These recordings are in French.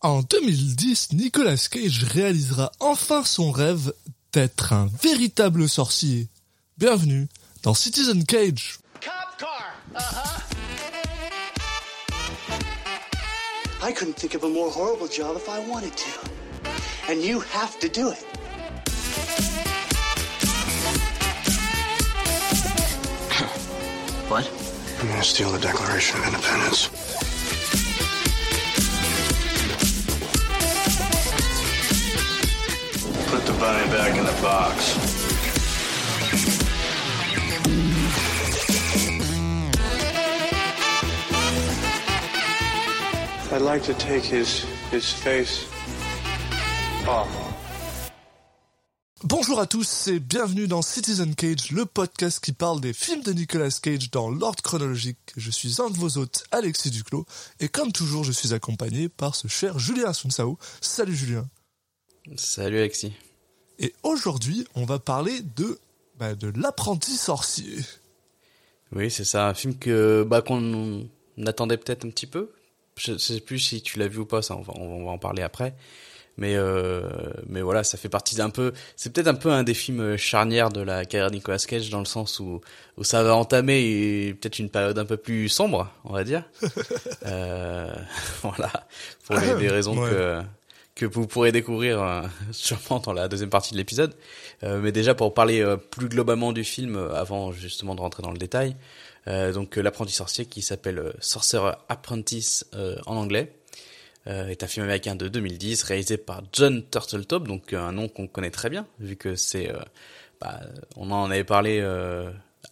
En 2010, Nicolas Cage réalisera enfin son rêve d'être un véritable sorcier. Bienvenue dans Citizen Cage. Cop car. Uh-huh. I couldn't think of a more horrible job if I wanted to. And you have to do it. What? I'm gonna steal the Declaration of Independence. The bunny back in the box. I'd like to take his his face off. Bonjour à tous et bienvenue dans Citizen Cage, le podcast qui parle des films de Nicolas Cage dans l'ordre chronologique. Je suis un de vos hôtes, Alexis Duclos, et comme toujours, je suis accompagné par ce cher Julien Asunsao. Salut Julien. Salut Alexis. Et aujourd'hui, on va parler de, bah, de l'apprenti sorcier. Oui, c'est ça, un film que bah, qu'on attendait peut-être un petit peu. Je sais plus si tu l'as vu ou pas, ça, on va, on va en parler après. Mais euh, mais voilà, ça fait partie d'un peu. C'est peut-être un peu un des films charnières de la carrière de Nicolas Cage dans le sens où où ça va entamer peut-être une période un peu plus sombre, on va dire. euh, voilà, pour les, les raisons Ouais. que que vous pourrez découvrir euh, sûrement dans la deuxième partie de l'épisode. Euh, mais déjà pour parler euh, plus globalement du film, euh, avant justement de rentrer dans le détail, euh, donc l'apprenti sorcier qui s'appelle Sorcerer Apprentice en anglais, est un film américain de 2010 réalisé par John Turteltaub, donc un nom qu'on connaît très bien vu que c'est, bah, on en avait parlé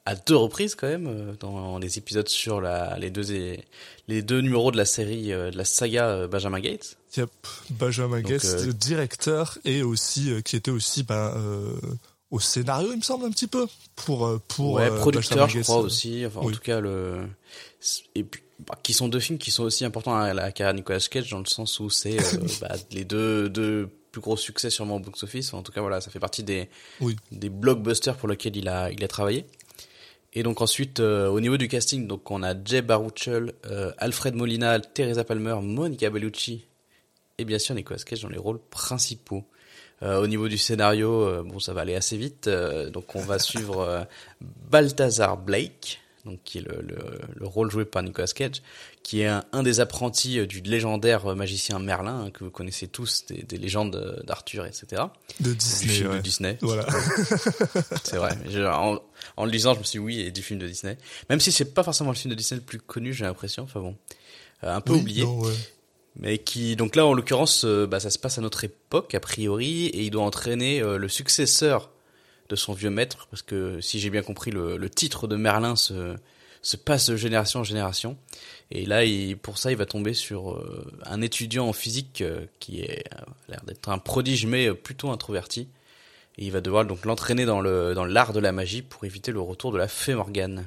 à deux reprises quand même euh, dans les épisodes sur la, les deux les deux numéros de la série euh, de la saga euh, Benjamin Gates. Yep, Benjamin Guest, euh, directeur, et aussi, qui était aussi euh, au scénario, il me semble, un petit peu, pour, pour ouais, producteur, Benjamin je crois aussi. Enfin, oui. en tout cas, le et puis bah, qui sont deux films qui sont aussi importants à la carrière Nicolas Cage dans le sens où c'est euh, bah, les deux deux plus gros succès sûrement au box office. En tout cas, voilà, ça fait partie des Oui. des blockbusters pour lesquels il a il a travaillé. Et donc ensuite, euh, au niveau du casting, on a Jay Baruchel, euh, Alfred Molina, Teresa Palmer, Monica Bellucci et bien sûr Nicolas Cage dans les rôles principaux. Euh, au niveau du scénario, bon, ça va aller assez vite. donc, on va suivre Balthazar Blake, donc qui est le, le, le rôle joué par Nicolas Cage, qui est un, un des apprentis euh, du légendaire euh, magicien Merlin hein, que vous connaissez tous, des, des légendes d'Arthur, etc. De Du Disney, film ouais. de Disney. Voilà. C'est vrai. en, en le lisant, je me suis dit oui, et du film de Disney. Même si c'est pas forcément le film de Disney le plus connu, j'ai l'impression. Enfin bon, Euh, un peu Oui, oublié non, ouais. mais qui donc là en l'occurrence euh, bah, ça se passe à notre époque a priori et il doit entraîner euh, le successeur de son vieux maître parce que si j'ai bien compris le, le titre de Merlin se se passe de génération en génération et là il, pour ça il va tomber sur euh, un étudiant en physique euh, qui est euh, a l'air d'être un prodige mais plutôt introverti et il va devoir donc l'entraîner dans le dans l'art de la magie pour éviter le retour de la fée Morgane.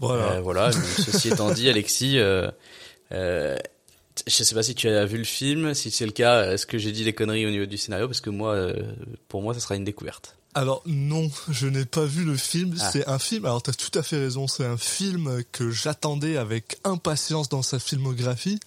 Voilà. Euh, voilà. Ceci étant dit, Alexis, euh, euh, je sais pas si tu as vu le film. Si c'est le cas, est-ce que j'ai dit des conneries au niveau du scénario? Parce que moi, pour moi, ça sera une découverte. Alors non, je n'ai pas vu le film. Ah. C'est un film. Alors t'as tout à fait raison. C'est un film que j'attendais avec impatience dans sa filmographie.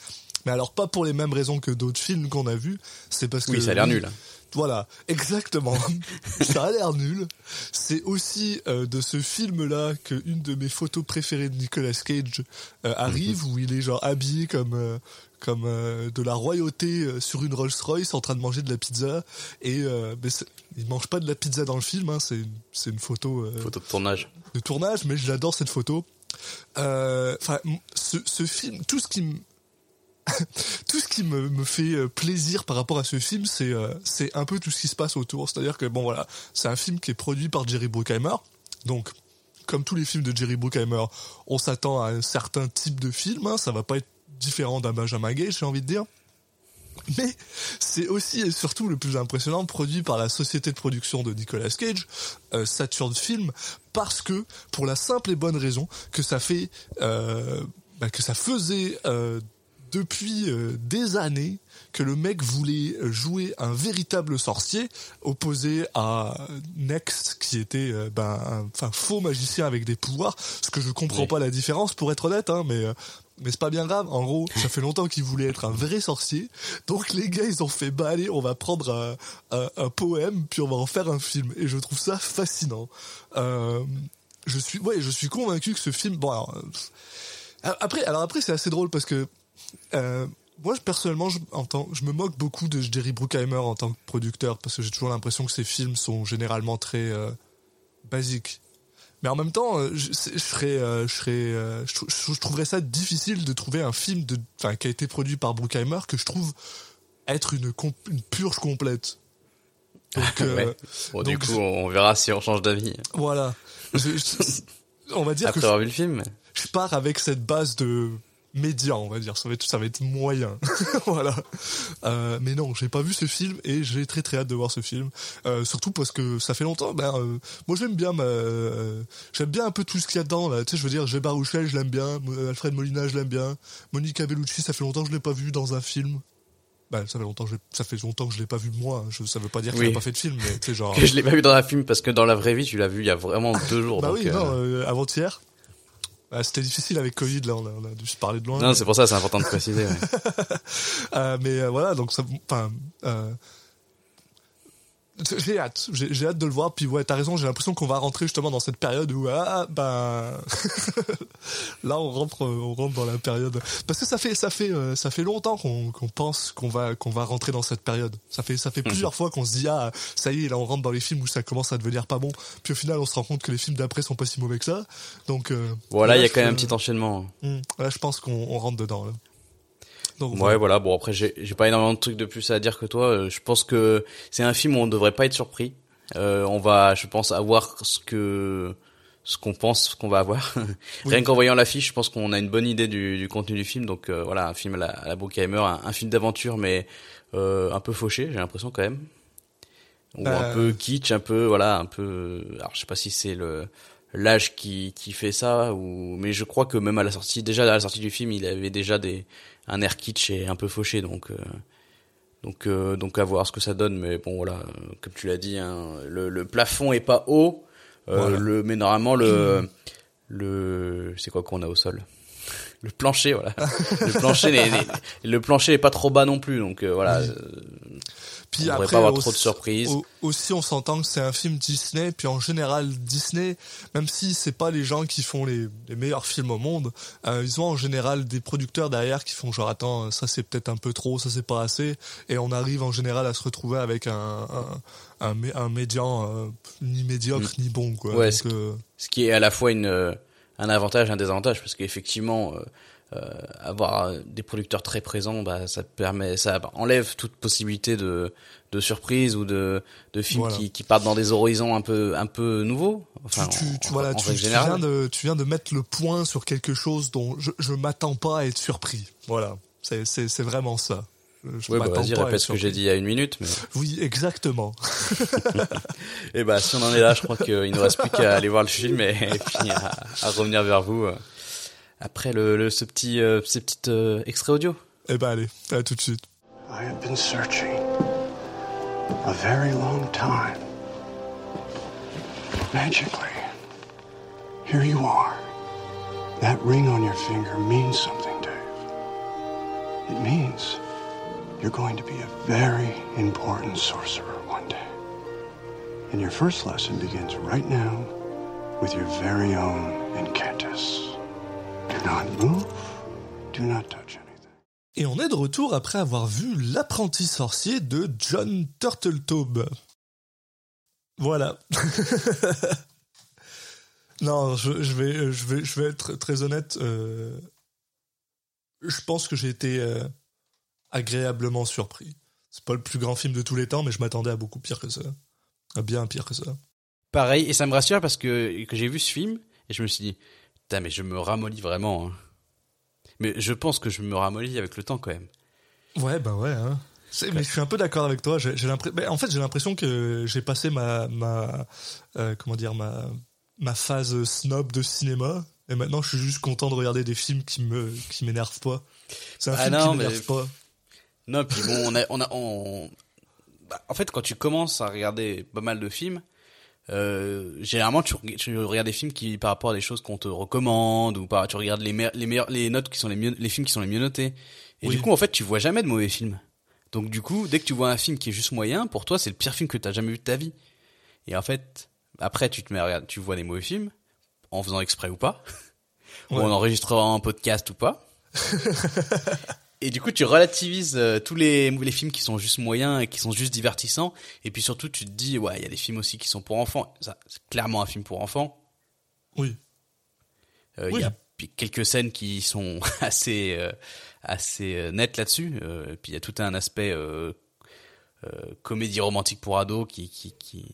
Mais alors pas pour les mêmes raisons que d'autres films qu'on a vus. C'est parce que Oui, ça a l'air nul. Voilà, exactement. ça a l'air nul. C'est aussi euh, de ce film-là que une de mes photos préférées de Nicolas Cage euh, arrive, où il est genre habillé comme euh, comme de la royauté sur une Rolls-Royce en train de manger de la pizza. Et mais il mange pas de la pizza dans le film. Hein, c'est une, c'est une photo, Photo de tournage. de tournage, mais j'adore cette photo. Enfin, ce, ce film, tout ce qui me tout ce qui me, me fait euh, plaisir par rapport à ce film, c'est euh, c'est un peu tout ce qui se passe autour. C'est-à-dire que bon voilà, c'est un film qui est produit par Jerry Bruckheimer, donc comme tous les films de Jerry Bruckheimer, on s'attend à un certain type de film. Hein, ça va pas être différent d'un Benjamin Gage, j'ai envie de dire. Mais c'est aussi et surtout le plus impressionnant, produit par la société de production de Nicolas Cage, euh, Saturn Film, parce que pour la simple et bonne raison que ça fait, euh, bah, que ça faisait depuis euh, des années que le mec voulait jouer un véritable sorcier opposé à Next qui était euh, ben un faux magicien avec des pouvoirs ce que je comprends Oui. pas la différence pour être honnête hein, mais euh, mais c'est pas bien grave. En gros, ça fait longtemps qu'il voulait être un vrai sorcier. Donc les gars, ils ont fait, bah allez, on va prendre un, un, un poème, puis on va en faire un film. Et je trouve ça fascinant. Euh, je suis, ouais, je suis convaincu que ce film, bon alors, après, alors après, c'est assez drôle parce que, euh, moi, personnellement, je, en tant, je me moque beaucoup de Jerry Bruckheimer en tant que producteur parce que j'ai toujours l'impression que ses films sont généralement très euh, basiques. Mais en même temps, euh, je, je serais, je, serais, je, trou- je trouverais ça difficile de trouver un film de, enfin, qui a été produit par Bruckheimer que je trouve être une, purge complète. Donc, euh, du coup, on verra si on change d'avis voilà. On va dire après que avoir vu le film. je pars avec cette base de médian, on va dire. Ça va être, ça va être moyen. voilà. Euh, mais non, j'ai pas vu ce film et j'ai très très hâte de voir ce film. Euh, surtout parce que ça fait longtemps. Ben, euh, moi j'aime bien, ma- euh, j'aime bien un peu tout ce qu'il y a dedans. Là. Tu sais, je veux dire, Gé Baruchel, je l'aime bien. euh, Alfred Molina, je l'aime bien. Monica Bellucci, ça fait longtemps que je l'ai pas vu dans un film. Ben, ça fait longtemps, que je ça fait longtemps que je l'ai pas vu moi. Je, ça veut pas dire qu'il Oui. a pas fait de film, mais tu sais genre. Que je l'ai pas vu dans un film parce que dans la vraie vie, tu l'as vu il y a vraiment deux jours. Bah donc, oui, non, euh, avant-hier. Ah, C'était difficile avec Covid, là, on a, on a dû se parler de loin. Non, c'est pour ça, c'est important de préciser. ouais. Euh, mais euh, voilà, donc ça, enfin, euh, j'ai hâte, j'ai hâte de le voir. Puis ouais, t'as raison, j'ai l'impression qu'on va rentrer justement dans cette période où ah ben là on rentre, on rentre dans la période parce que ça fait ça fait euh, ça fait longtemps qu'on qu'on pense qu'on va qu'on va rentrer dans cette période. Ça fait ça fait plusieurs fois qu'on se dit ah ça y est là on rentre dans les films où ça commence à devenir pas bon. Puis au final on se rend compte que les films d'après sont pas si mauvais que ça. Donc euh, Voilà, il y a quand même un petit enchaînement. Hmm, là je pense qu'on on rentre dedans. Là. Ouais, voilà. Bon, après, j'ai j'ai pas énormément de trucs de plus à dire que toi. Euh, Je pense que c'est un film où on devrait pas être surpris. Euh, on va, je pense, avoir ce que ce qu'on pense qu'on va avoir. Rien qu'en voyant l'affiche, je pense qu'on a une bonne idée du, du contenu du film. Donc euh, voilà, un film à la, à la Bruckheimer, un, un film d'aventure, mais euh, un peu fauché, j'ai l'impression quand même. Ou Bah, un peu kitsch, un peu voilà, un peu. Alors je sais pas si c'est le l'âge qui qui fait ça ou mais je crois que même à la sortie déjà à la sortie du film il avait déjà des un air kitsch et un peu fauché donc euh, donc euh, donc à voir ce que ça donne mais bon voilà euh, comme tu l'as dit hein, le, le plafond est pas haut euh, Voilà. le mais normalement le le c'est quoi qu'on a au sol? Le plancher voilà. Le plancher n'est- le plancher est pas trop bas non plus donc euh, voilà Puis on après, pas avoir aussi- trop de surprises. au- aussi, on s'entend que c'est un film Disney, puis en général, Disney, même si c'est pas les gens qui font les, les meilleurs films au monde, euh, ils ont en général des producteurs derrière qui font genre, attends, ça c'est peut-être un peu trop, ça c'est pas assez, et on arrive en général à se retrouver avec un, un, un, mé- un médian euh, ni médiocre ni bon, quoi. Mm. Ouais, Donc, ce- euh, ce qui est à la fois une un avantage et un désavantage parce qu'effectivement avoir euh, des producteurs très présents bah ça permet ça enlève toute possibilité de de surprise ou de de films Voilà. qui, qui partent dans des horizons un peu un peu nouveaux enfin tu, tu, en, tu, en- voilà, en tu, règle tu générale viens de, tu viens de mettre le point sur quelque chose dont je, je m'attends pas à être surpris. Voilà. C'est, c'est, c'est vraiment ça. Je- ouais bah vas-y répète ce que j'ai dit il y a une minute mais Oui, exactement. et bah si on en est là je crois qu'il nous reste plus qu'à aller voir le film et, et puis à, à revenir vers vous euh, après le, le ce petit euh, ce petit euh, extrait audio Eh ben allez, à tout de suite. I have been searching a very long time. Magically, here you are. That ring on your finger means something, Dave. It means you're going to be a very important sorcerer one day. And your first lesson begins right now with your very own incantus. Et on est de retour après avoir vu L'apprenti sorcier de John Turtletaube. Voilà. non, je, je vais, je vais, je vais être très honnête. euh, je pense que j'ai été euh, agréablement surpris. C'est pas le plus grand film de tous les temps, mais je m'attendais à beaucoup pire que ça. À bien pire que ça. Pareil, et ça me rassure parce que, que j'ai vu ce film et je me suis dit, putain, mais je me ramollis vraiment. hein. Mais je pense que je me ramollis avec le temps quand même. Ouais, bah ouais. Hein. Mais je suis un peu d'accord avec toi. J'ai, ben, en fait, j'ai l'impression que j'ai passé ma, ma euh, comment dire, ma, ma phase snob de cinéma. Et maintenant, je suis juste content de regarder des films qui me, qui m'énervent pas. C'est un Ah film non, qui mais- m'énerve pas. Non, puis bon, on a, on a, on... Bah, en fait, quand tu commences à regarder pas mal de films, euh, généralement tu, reg- tu regardes des films qui par rapport à des choses qu'on te recommande ou par tu regardes les, me- les meilleurs les notes qui sont les mieux les films qui sont les mieux notés. Et Oui. du coup en fait tu vois jamais de mauvais films. Donc du coup dès que tu vois un film qui est juste moyen pour toi c'est le pire film que t'as jamais vu de ta vie. Et en fait après tu te mets à regarder tu vois des mauvais films en faisant exprès ou pas ou en enregistrant un podcast ou pas et du coup tu relativises euh, tous les les films qui sont juste moyens et qui sont juste divertissants et puis surtout tu te dis ouais il y a des films aussi qui sont pour enfants ça c'est clairement un film pour enfants Oui. euh, Il Oui. y a quelques scènes qui sont assez euh, assez nettes là-dessus. Et puis il y a tout un aspect comédie romantique pour ados qui qui qui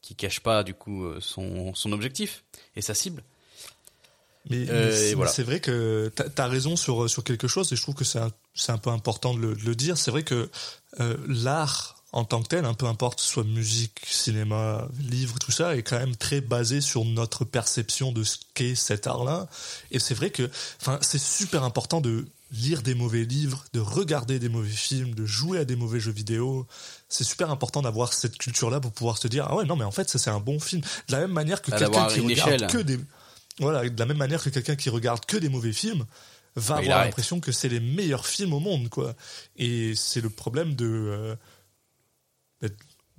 qui cache pas du coup son son objectif et sa cible. Mais, Euh, mais c'est- voilà. vrai que t'as as raison sur, sur quelque chose et je trouve que c'est un, c'est un peu important de le, de le dire. C'est vrai que euh, l'art en tant que tel, hein, peu importe soit musique, cinéma, livre, tout ça, est quand même très basé sur notre perception de ce qu'est cet art-là. Et c'est vrai que, enfin, c'est super important de lire des mauvais livres, de regarder des mauvais films, de jouer à des mauvais jeux vidéo. C'est super important d'avoir cette culture-là pour pouvoir se dire ah ouais non mais en fait ça c'est un bon film. De la même manière que Ah, quelqu'un qui regarde échelle. que des voilà, de la même manière que quelqu'un qui regarde que des mauvais films va avoir l'impression que c'est les meilleurs films au monde, quoi. Et c'est le problème de, euh, bah,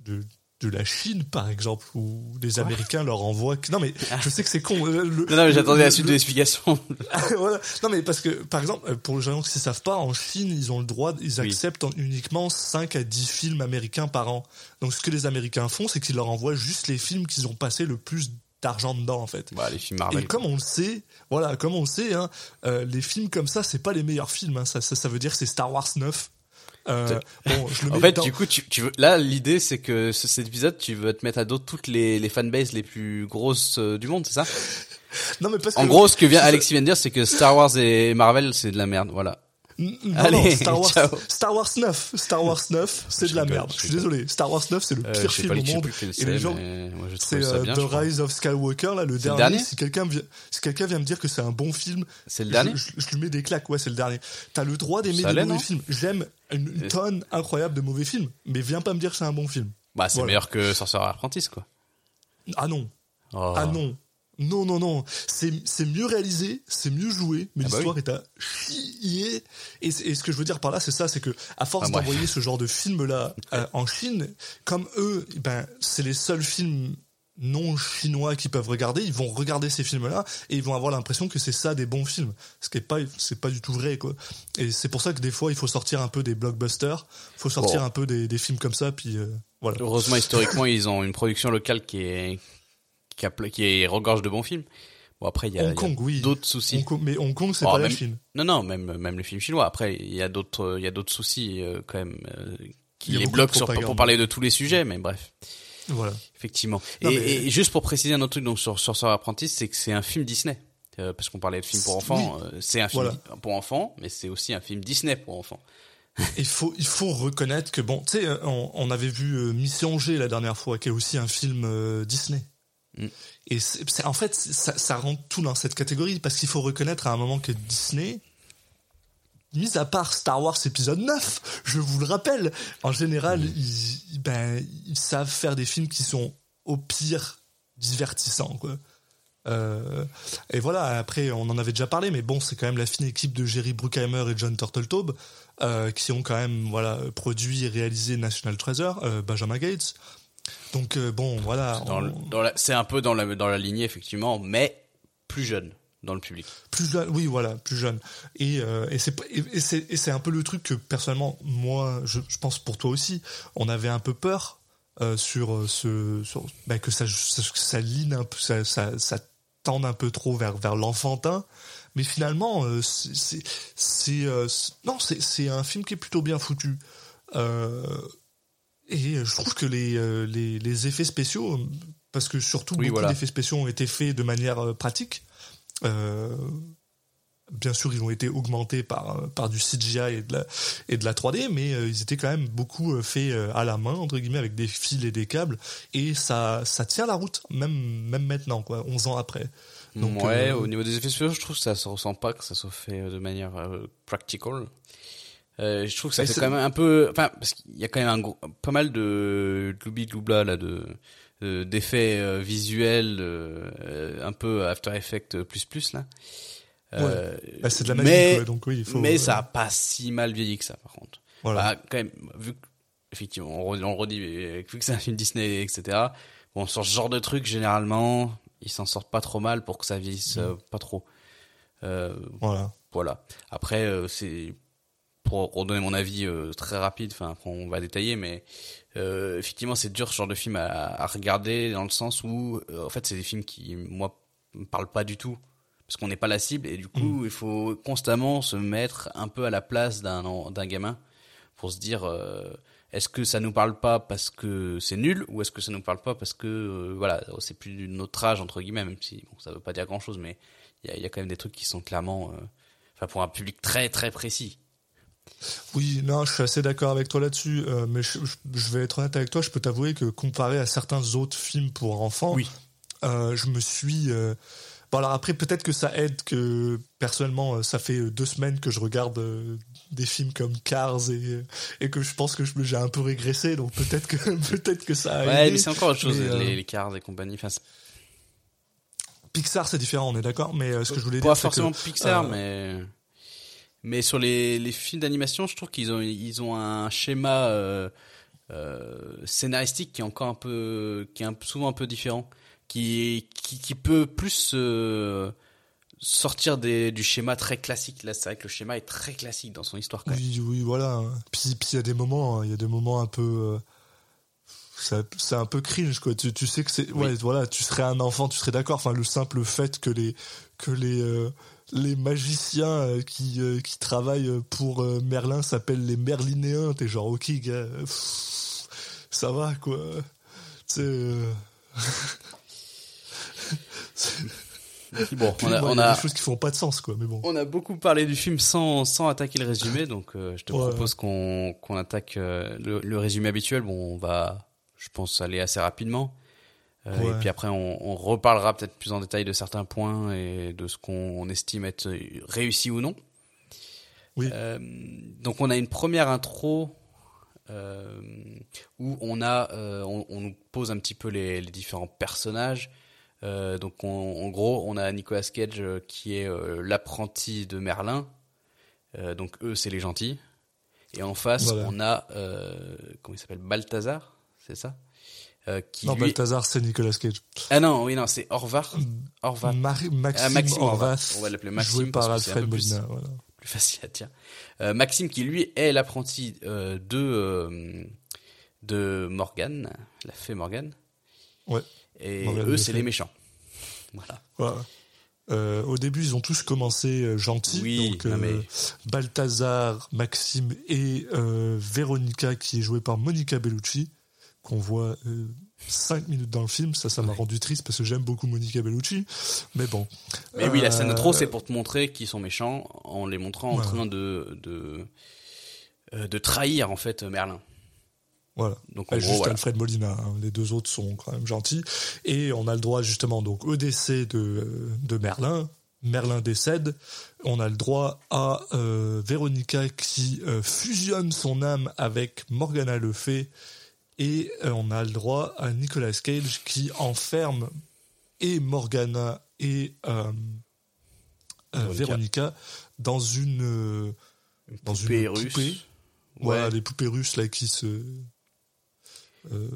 de, de la Chine, par exemple, où les Américains leur envoient. Non, mais je sais que c'est con. euh, le- Non, non mais j'attendais la suite de le- l'explication. voilà. Non, mais parce que, par exemple, euh, pour les gens qui ne savent pas, en Chine, ils ont le droit, ils Oui. acceptent en- uniquement 5 à 10 films américains par an. Donc, ce que les Américains font, c'est qu'ils leur envoient juste les films qu'ils ont passé le plus d'argent dedans, en fait. bah, les films Et Marvel. comme on le sait, voilà, comme on le sait, hein, euh, les films comme ça, c'est pas les meilleurs films. hein. Ça, ça, ça veut dire que c'est Star Wars 9. Euh, bon, je le En mets fait, dans- du coup, tu, tu veux, là, l'idée, c'est que ce- cet épisode, tu veux te mettre à dos toutes les, les fanbases les plus grosses euh, du monde, c'est ça? Non, mais parce En que- gros, ce que vient Alexis vient de dire, c'est que Star Wars et Marvel, c'est de la merde, voilà. Non, Allez, non, Star Wars, ciao. Star Wars 9, Star Wars 9, c'est de la merde. je suis désolé. Star Wars 9, c'est le Euh, pire film au monde. Et c'est, les gens, c'est euh. The. Rise of Skywalker, là, le dernier. si quelqu'un vient, si quelqu'un vient me dire que c'est un bon film, C'est le je- dernier je, lui mets des claques. Ouais, c'est le dernier. T'as le droit d'aimer des mauvais non films. J'aime une, tonne incroyable de mauvais films, mais viens pas me dire que c'est un bon film. Bah, c'est meilleur que Sorcerer Apprentice, quoi. Ah non. Oh. Ah non. Non, non, non. C'est, mieux réalisé, c'est mieux joué, mais Ah bah l'histoire est à chier. Et, et ce que je veux dire par là, c'est ça, c'est que à force Ah, d'envoyer ce genre de film-là euh, en Chine, comme eux, ben, c'est les seuls films non chinois qu'ils peuvent regarder, ils vont regarder ces films-là et ils vont avoir l'impression que c'est ça des bons films. Ce qui est pas, c'est pas du tout vrai, quoi. Et c'est pour ça que des fois, il faut sortir un peu des blockbusters, faut sortir Bon. un peu des, des films comme ça, puis euh, voilà. Heureusement, historiquement, ils ont une production locale qui est, qui, a, qui est regorge de bons films. Bon, après, il y a, oui. d'autres soucis. Hong Kong- mais Hong Kong, c'est Oh, pas même- Chine. Non, non, même, même les films chinois. Après, il y a d'autres, il y a d'autres soucis, euh, quand même, euh, qui les bloquent sur, pour parler de tous les sujets, mais bref. Voilà. Effectivement. Non, et, mais- et juste pour préciser un autre truc donc sur sur Sorcerer Apprentice, c'est que c'est un film Disney. Euh, parce qu'on parlait de film pour enfants, euh, c'est un film Voilà. pour enfants, mais c'est aussi un film Disney pour enfants. Il faut, il faut reconnaître que bon, tu sais, on, on avait vu Mission G la dernière fois, qui est aussi un film Disney. Mm. Et en fait, ça, ça rentre tout dans cette catégorie parce qu'il faut reconnaître à un moment que Disney, mis à part Star Wars épisode 9, je vous le rappelle, en général, ils, ben, ils savent faire des films qui sont au pire divertissants, quoi. Euh, et voilà, après, on en avait déjà parlé, mais bon, c'est quand même la fine équipe de Jerry Bruckheimer et John Turteltaub euh, qui ont quand même voilà produit et réalisé National Treasure, euh, Benjamin Gates. Donc euh, bon, voilà, on- c'est un peu dans la dans la lignée effectivement, mais plus jeune dans le public. plus jeune, oui, voilà, plus jeune. Et, euh, et c'est et, et c'est un peu le truc que personnellement, moi, je, je pense pour toi aussi, on avait un peu peur euh, sur ce, sur, ben, que ça, ça, ça line un peu, ça, ça, ça tende un peu trop vers vers l'enfantin. Mais finalement, c'est non, c'est c'est un film qui est plutôt bien foutu. Euh, et je trouve que les, euh, les, les effets spéciaux, parce que surtout Oui, beaucoup voilà. d'effets spéciaux ont été faits de manière euh, pratique. Euh, bien sûr, ils ont été augmentés par, euh, par du CGI et de la, et de la 3D, mais euh, ils étaient quand même beaucoup euh, faits euh, à la main, entre guillemets, avec des fils et des câbles. Et ça, ça tient la route, même, même maintenant, quoi, 11 ans après. Donc, ouais, euh, au niveau des effets spéciaux, je trouve que ça se ressent pas que ça soit fait euh, de manière euh, practical. Euh, je trouve que ça Mais fait c'est- quand même un peu, enfin, parce qu'il y a quand même un gros, pas mal de gloubi gloubla là de d'effets euh, visuels euh, un peu After Effects plus plus là. Euh, Bah, c'est de la magie, mais, quoi, donc oui, il faut. mais ça a pas si mal vieilli que ça par contre. Voilà. Bah, quand même, vu que, effectivement, on, on le redit, vu que c'est un film Disney, etc. Bon, sur ce genre de truc, généralement, ils s'en sortent pas trop mal pour que ça vieillisse euh, pas trop. Voilà. voilà. Après, c'est pour redonner mon avis euh, très rapide. Enfin, après, on va détailler, mais euh, effectivement, c'est dur ce genre de film à, à regarder dans le sens où, euh, en fait, c'est des films qui, moi, me parlent pas du tout parce qu'on n'est pas la cible et du coup, il faut constamment se mettre un peu à la place d'un d'un gamin pour se dire. euh, est-ce que ça nous parle pas parce que c'est nul ou est-ce que ça nous parle pas parce que euh, voilà c'est plus de notre âge entre guillemets même si bon, ça veut pas dire grand chose mais il y a, y a quand même des trucs qui sont clairement euh, enfin pour un public très très précis Oui, non, je suis assez d'accord avec toi là-dessus, euh, mais je, vais être honnête avec toi, je peux t'avouer que comparé à certains autres films pour enfants, Oui. euh, je me suis... euh, Bon alors après peut-être que ça aide que personnellement ça fait deux semaines que je regarde des films comme Cars et, et que je pense que j'ai un peu régressé donc peut-être que peut-être que ça a ouais aidé. mais c'est encore autre chose les, les Cars et compagnie enfin Pixar c'est différent on est d'accord mais ce que je voulais pas dire c'est forcément que, Pixar mais mais sur les, les films d'animation je trouve qu'ils ont ils ont un schéma euh, euh, scénaristique qui est encore un peu qui est un, souvent un peu différent qui qui, qui peut plus euh, sortir des, du schéma très classique là c'est vrai que le schéma est très classique dans son histoire quand même. Oui, oui, voilà. Puis puis il y a des moments, hein, il y a des moments un peu, c'est un peu cringe quoi. Tu, tu sais que c'est, ouais, voilà, tu serais un enfant, tu serais d'accord. Enfin, le simple fait que les que les euh, les magiciens euh, qui euh, qui travaillent pour euh, Merlin s'appellent les Merlinéens. T'es genre ok gars, pff, ça va quoi. Tu euh, Bon, on a, moi, on il y a a, des choses qui font pas de sens quoi. Mais bon. On a beaucoup parlé du film sans, sans attaquer le résumé, donc euh, je te Ouais. propose qu'on qu'on attaque euh, le, le résumé habituel. Bon, on va, je pense, aller assez rapidement. Euh, Ouais. Et puis après, on, on reparlera peut-être plus en détail de certains points et de ce qu'on estime être réussi ou non. Oui. Euh, donc on a une première intro euh, où on a, euh, on, on nous pose un petit peu les, les différents personnages. Donc on- en gros, on a Nicolas Cage qui est l'apprenti de Merlin. Donc eux, c'est les gentils. Et en face, Voilà. on a comment il s'appelle? Balthazar, c'est ça? Euh, qui non, lui- Balthazar, c'est Nicolas Cage. Ah non, oui non, c'est Orvar. Orvar, Marie- Maxime, Ah, Maxime On va l'appeler Maxime joué par Alfred peu plus- Molina. Voilà. plus facile à dire. Euh, Maxime qui lui est l'apprenti euh, de euh, de Morgane, la fée Morgane. Ouais. Et Morgane eux, c'est les méchants. Voilà. Voilà. Euh, au début, ils ont tous commencé euh, gentils. Oui, donc, euh, mais- Balthazar, Maxime et euh, Véronica, qui est jouée par Monica Bellucci, qu'on voit euh, cinq minutes dans le film. Ça, ça m'a rendu triste parce que j'aime beaucoup Monica Bellucci. Mais bon. Mais oui, la scène de trop, Euh, c'est pour te montrer qu'ils sont méchants en les montrant en train de de euh, de trahir en fait Merlin. Voilà. Donc Euh, gros, juste voilà. Alfred Molina. hein. Les deux autres sont quand même gentils. Et on a le droit justement donc au décès de, de Merlin. Merlin décède. On a le droit à euh, Véronica qui euh, fusionne son âme avec Morgana Le Fay. Et euh, on a le droit à Nicolas Cage qui enferme et Morgana et euh, euh, Véronica. Dans une euh, dans poupée une russe. poupée. Ouais. Voilà, les poupées russes là qui se euh,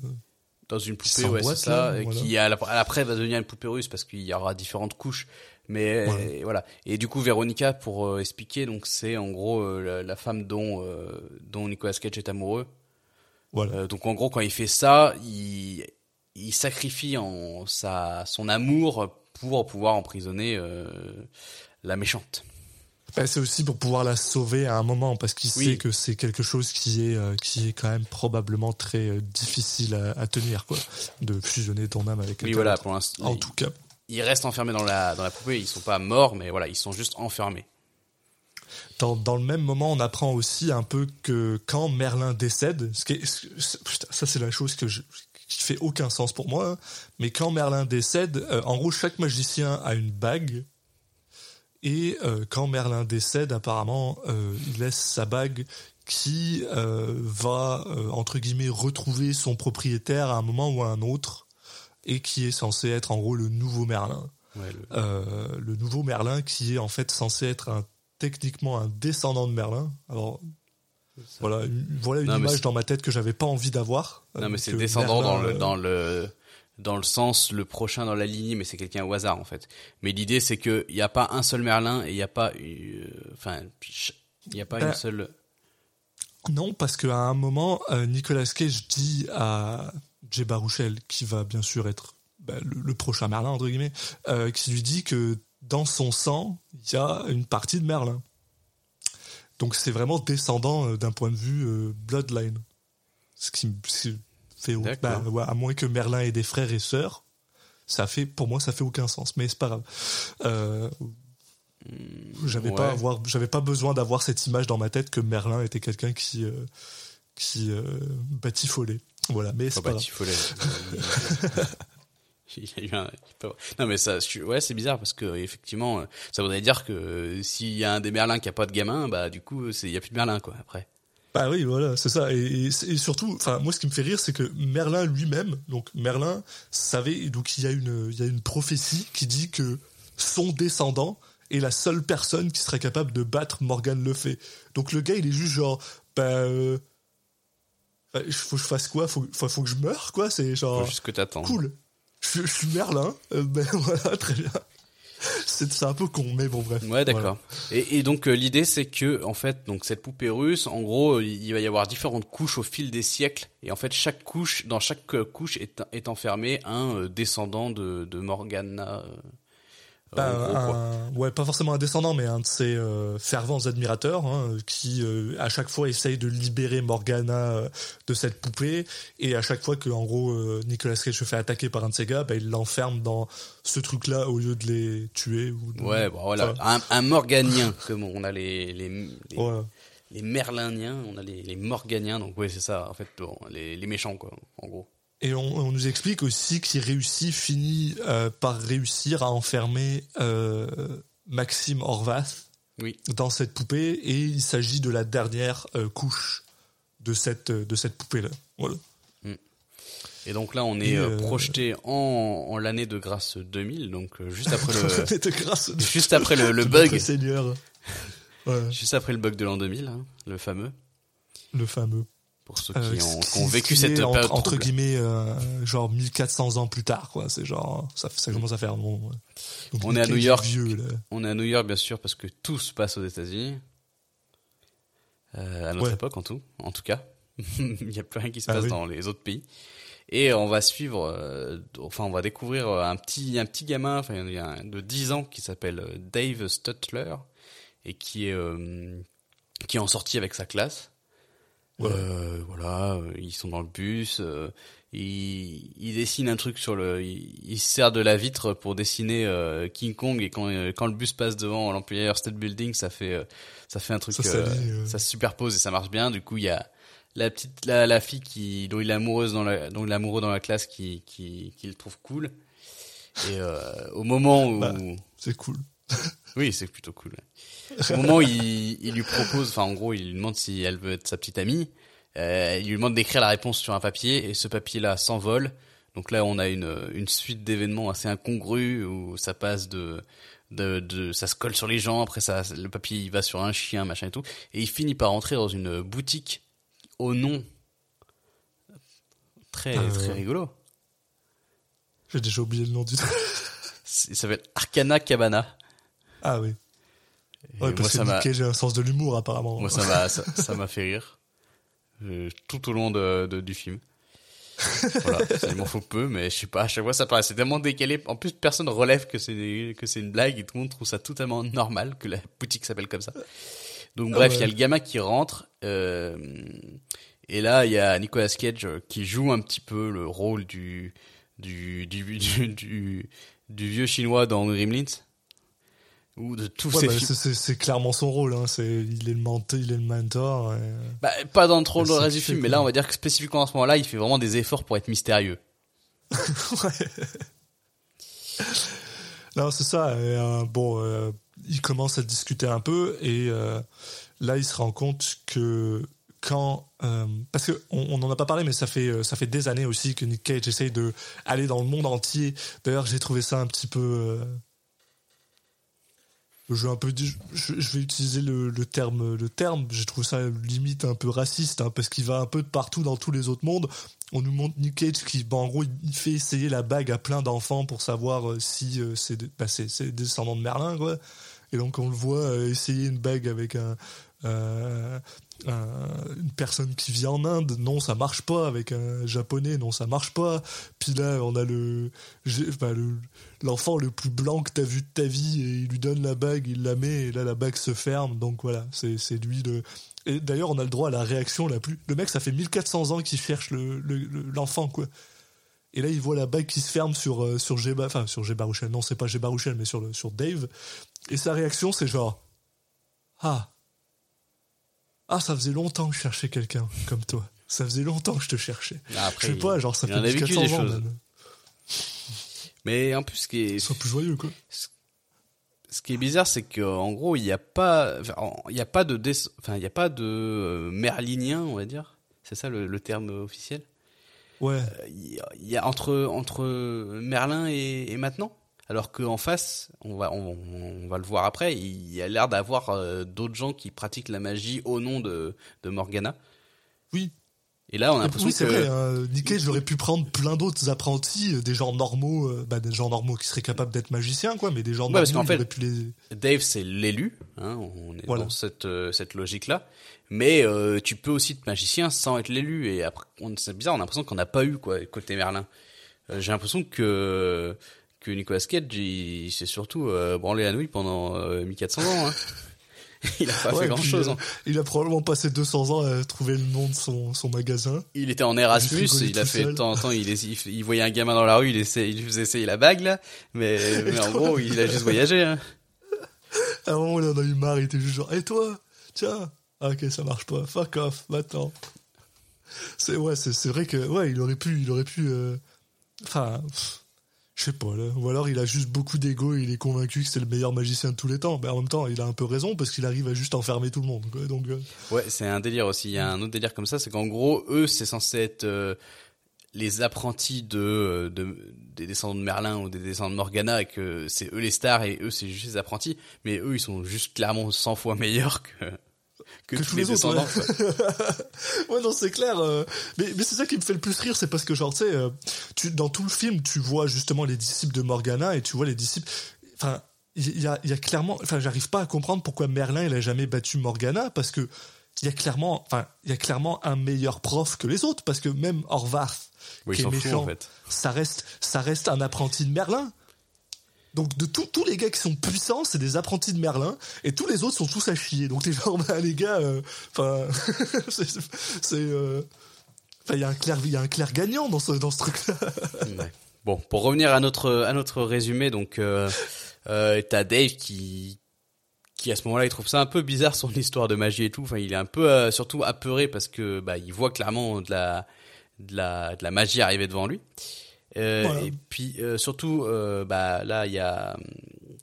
dans une poupée, ouais, c'est ça, là, voilà. qui l'après va devenir une poupée russe parce qu'il y aura différentes couches. Mais Voilà. voilà. Et du coup, Véronica, pour expliquer, donc c'est en gros la, la femme dont dont Nicolas Cage est amoureux. Voilà. Euh, donc en gros, quand il fait ça, il il sacrifie en sa son amour pour pouvoir emprisonner euh, la méchante. Bah, c'est aussi pour pouvoir la sauver à un moment parce qu'il Oui. sait que c'est quelque chose qui est euh, qui est quand même probablement très euh, difficile à, à tenir quoi, de fusionner ton âme avec Oui, voilà. Pour l'instant, En tout cas, ils restent enfermés dans la dans la poupée. Ils sont pas morts, mais voilà, ils sont juste enfermés. Dans, dans le même moment, on apprend aussi un peu que quand Merlin décède, ce qui est- putain, ça c'est la chose que je, qui fait aucun sens pour moi, hein, mais quand Merlin décède, euh, en gros chaque magicien a une bague. Et euh, quand Merlin décède, apparemment, euh, il laisse sa bague qui va, entre guillemets, retrouver son propriétaire à un moment ou à un autre. et qui est censé être en gros le nouveau Merlin. Ouais, le- le nouveau Merlin qui est en fait censé être un, techniquement un descendant de Merlin. Alors voilà, une, voilà une Non, image dans ma tête que j'avais pas envie d'avoir. Non, mais Euh, c'est descendant dans le, euh, dans le, dans le sens le prochain dans la lignée, mais c'est quelqu'un au hasard en fait. Mais l'idée c'est que il n'y a pas un seul Merlin et il n'y a pas, euh, enfin, il n'y a pas Ben, une seule. Non, parce qu'à un moment, euh, Nicolas Cage dit à Jay Baruchel, qui va bien sûr être bah, le, le prochain Merlin, entre guillemets, euh, qui lui dit que dans son sang, il y a une partie de Merlin. Donc c'est vraiment descendant euh, d'un point de vue euh, bloodline. Ce qui, me- ce qui fait... bah, ouais, à moins que Merlin ait des frères et sœurs, ça fait, pour moi, ça fait aucun sens, mais c'est pas grave. Euh, j'avais ouais. pas avoir, j'avais pas besoin d'avoir cette image dans ma tête que Merlin était quelqu'un qui euh, qui batifolait. Voilà, mais c'est pas pas grave. Il y a eu un- Non mais ça, je- ouais, c'est bizarre parce que effectivement, euh, ça voudrait dire que euh, s'il y a un des Merlins qui a pas de gamin, bah du coup, il y a plus de Merlin quoi après. Bah oui, voilà, c'est ça. Et, et- et surtout, enfin, moi, ce qui me fait rire, c'est que Merlin lui-même, donc Merlin savait, donc il y a une, il y a une prophétie qui dit que son descendant est la seule personne qui serait capable de battre Morgan Le Fay. Donc le gars, il est juste genre, bah, euh, bah, faut que je fasse quoi? Faut, faut, faut que je meure, quoi? C'est genre. Faut juste que t'attends. Cool. Je, suis Merlin. Ben voilà, très bien. C'est un peu con, mais bon, bref. Ouais, d'accord. Et, donc euh, l'idée c'est que en fait, donc cette poupée russe, en gros, euh, il va y avoir différentes couches au fil des siècles, et en fait chaque couche, dans chaque couche est, est enfermé un descendant de, de Morgana. Bah, gros, un- ouais, pas forcément un descendant, mais un de ses euh, fervents admirateurs, hein, qui euh, à chaque fois essaye de libérer Morgana euh, de cette poupée, et à chaque fois que en gros euh, Nicolas Cage se fait attaquer par un de ses gars, bah, il l'enferme dans ce truc-là au lieu de les tuer. Ou de- Ouais, bon voilà, Enfin, un, un Morganien, comme on a les les, les, ouais. les Merliniens, on a les, les Morganiens, donc ouais c'est ça, en fait, bon, les, les méchants quoi, en gros. Et on, on nous explique aussi qu'il réussit, finit euh, par réussir à enfermer euh, Maxime Horvath Oui. dans cette poupée, et il s'agit de la dernière euh, couche de cette, de cette poupée-là. Voilà. Et donc là, on est Et, euh, projeté en, en l'année de grâce 2000, donc juste après le de grâce juste après le, bug, Seigneur. Ouais, juste après le bug de l'an 2000, hein, le fameux, le fameux. Pour ceux Euh, qui ont, qui- qui ont vécu cette période entre, trouble. guillemets euh, genre 1400 ans plus tard quoi c'est genre ça, ça commence à faire ouais. Donc, On est à New York. vieux. On est à New York bien sûr parce que tout se passe aux États-Unis, euh, à notre Ouais. époque en tout, en tout cas. Il n'y a plus rien qui se Ah passe oui. dans les autres pays. Et on va suivre, euh, enfin on va découvrir un petit un petit gamin, enfin il y a un de 10 ans qui s'appelle euh, Dave Stutler et qui est euh, qui est en sortie avec sa classe. Euh, voilà, euh, ils sont dans le bus. Euh, il, il dessine un truc sur le. Il, il se sert de la vitre pour dessiner euh, King Kong et quand euh, quand le bus passe devant l'Empire State Building, ça fait euh, ça fait un truc. Ça ça se superpose et ça marche bien. Du coup, il y a la petite la, la fille qui dont il est amoureuse dans la dont il est amoureux dans la classe qui qui, qui le trouve cool. Et euh, au moment où Bah. c'est cool oui, c'est plutôt cool. Au moment où il, il lui propose, enfin en gros, il lui demande si elle veut être sa petite amie. Euh, il lui demande d'écrire la réponse sur un papier et ce papier-là s'envole. Donc là, on a une, une suite d'événements assez incongrus où ça passe de, de, de, ça se colle sur les gens. Après, ça, le papier il va sur un chien, machin et tout. Et il finit par entrer dans une boutique au nom très Euh. très rigolo. j'ai déjà oublié le nom du Ça s'appelle Arcana Cabana. Ah oui Et ouais moi, parce que a un sens de l'humour apparemment Moi, ça m'a, ça, fait rire euh, tout au long de, de- du film. Voilà, il m'en faut peu, mais je sais pas. À chaque fois, ça paraissait tellement décalé. En plus, personne relève que c'est que c'est une blague et tout le monde trouve ça totalement normal que la boutique s'appelle comme ça. Donc Ah bref, il ouais. y a le gamin qui rentre. euh, et là, il y a Nicolas Cage euh, qui joue un petit peu le rôle du du du du, du, du vieux chinois dans Gremlins ou de tous Ouais, ces bah, films. c'est- clairement son rôle hein. c'est il est le mentor il est le mentor et- Bah, pas dans trop Bah, le reste du film, mais là, on va dire que spécifiquement à ce moment-là, il fait vraiment des efforts pour être mystérieux. Non, c'est ça. et, euh, bon, euh, il commence à discuter un peu et euh, là, il se rend compte que quand euh, parce que on, on en a pas parlé mais ça fait ça fait des années aussi que Nick Cage essaye de aller dans le monde entier d'ailleurs j'ai trouvé ça un petit peu euh, je vais un peu utiliser le, terme le terme. J'ai trouvé ça limite un peu raciste hein, parce qu'il va un peu de partout dans tous les autres mondes. On nous montre Nick Cage qui bah, en gros il- fait essayer la bague à plein d'enfants pour savoir euh, si euh, c'est de- bah, c'est c'est des descendants de Merlin quoi. Et donc on le voit euh, essayer une bague avec un, un- une personne qui vit en Inde, non ça marche pas, avec un japonais, non ça marche pas. Puis là on a le enfin, le- l'enfant le plus blanc que t'as vu de ta vie et il lui donne la bague, il la met et là la bague se ferme. Donc voilà, c'est lui le. Et d'ailleurs on a le droit à la réaction la plus. Le mec ça fait 1400 ans qu'il cherche le le- le- l'enfant quoi. Et là, il voit la bague qui se ferme sur euh, sur Geba, enfin sur Geba Rouchel. Non, c'est pas Geba Rouchel, mais sur sur Dave. Et sa réaction, c'est genre ah ah ça faisait longtemps que je cherchais quelqu'un comme toi. Ça faisait longtemps que je te cherchais. Ah, Après, je sais pas, genre ça fait vécu 1400 des ans. choses. même. Mais en plus, ce qui est, Sois plus joyeux quoi. ce qui est bizarre, c'est qu'en gros, il n'y a pas, il y a pas de, enfin, il y a pas de euh, merlinien, on va dire. C'est ça le, le terme officiel? Ouais. Euh, Il y, a- il y a entre entre Merlin et, et maintenant? Alors qu'en face, on va on, on va le voir après, il y a l'air d'avoir euh, d'autres gens qui pratiquent la magie au nom de de Morgana. Oui. Et là, on a l'impression Oui, c'est que vrai. Hein. Nick Cage aurait pu prendre plein d'autres apprentis, euh, des gens normaux, euh, bah, des gens normaux qui seraient capables d'être magiciens, quoi, mais des gens Ouais, normaux, parce qu'en fait- pu les. Dave, c'est l'élu. Hein, on est Voilà. dans cette euh, cette logique-là. Mais euh, tu peux aussi être magicien sans être l'élu. Et après, on- c'est bizarre, on a l'impression qu'on n'a pas eu quoi côté Merlin. Euh, J'ai l'impression que que Nicolas Cage, il s'est surtout euh, branlé la nouille pendant euh, 1400 ans. Hein. il a pas Ouais, fait puis, grand-chose. euh, hein. Il a probablement passé 200 ans à trouver le nom de son, son magasin. Il était en Erasmus, il a fait de temps en temps, il, essa- il, il voyait un gamin dans la rue, il, essaie, il lui faisait essayer la bague là, mais, mais en gros, il a juste voyagé. Hein. À un moment, il en a eu marre, il était juste genre, et toi? Tiens Ah, Ok, ça marche pas, fuck off, maintenant. C'est ouais, c'est vrai que ouais, il aurait pu, il aurait pu. euh, Enfin, je sais pas. Ou alors il a juste beaucoup d'ego et il est convaincu que c'est le meilleur magicien de tous les temps. Mais en même temps, il a un peu raison parce qu'il arrive à juste enfermer tout le monde. Quoi. Donc euh, Ouais, c'est un délire aussi. Il y a un autre délire comme ça, c'est qu'en gros, eux, c'est censé être euh, les apprentis de, de des descendants de Merlin ou des descendants de Morgana et que c'est eux les stars et eux c'est juste les apprentis. Mais eux, ils sont juste clairement 100 fois meilleurs que que, Que tous les, les autres, ouais. non, c'est clair. euh, mais mais c'est ça qui me fait le plus rire, c'est parce que, genre, tu sais, euh, tu, dans tout le film, tu vois justement les disciples de Morgana et tu vois les disciples. Enfin, il y a, y a clairement. Enfin, j'arrive pas à comprendre pourquoi Merlin, il a jamais battu Morgana, parce que il y a clairement. Enfin, il y a clairement un meilleur prof que les autres, parce que même Orvarth, Oui, qui est méchant, en fait. ça reste, ça reste un apprenti de Merlin. Donc de tous tous les gars qui sont puissants, c'est des apprentis de Merlin, et tous les autres sont tous à chier. Donc t'es genre, bah, les gars, euh, enfin, c'est, euh, enfin, il y a un clair, il y a un clair gagnant dans ce dans ce truc-là. Bon, pour revenir à notre à notre résumé, donc euh, euh, t'as Dave qui qui à ce moment-là il trouve ça un peu bizarre son histoire de magie et tout. Enfin, il est un peu surtout apeuré parce que bah il voit clairement de la de la de la magie arriver devant lui. Euh, Voilà. Et puis euh, surtout euh, bah là il y a hum,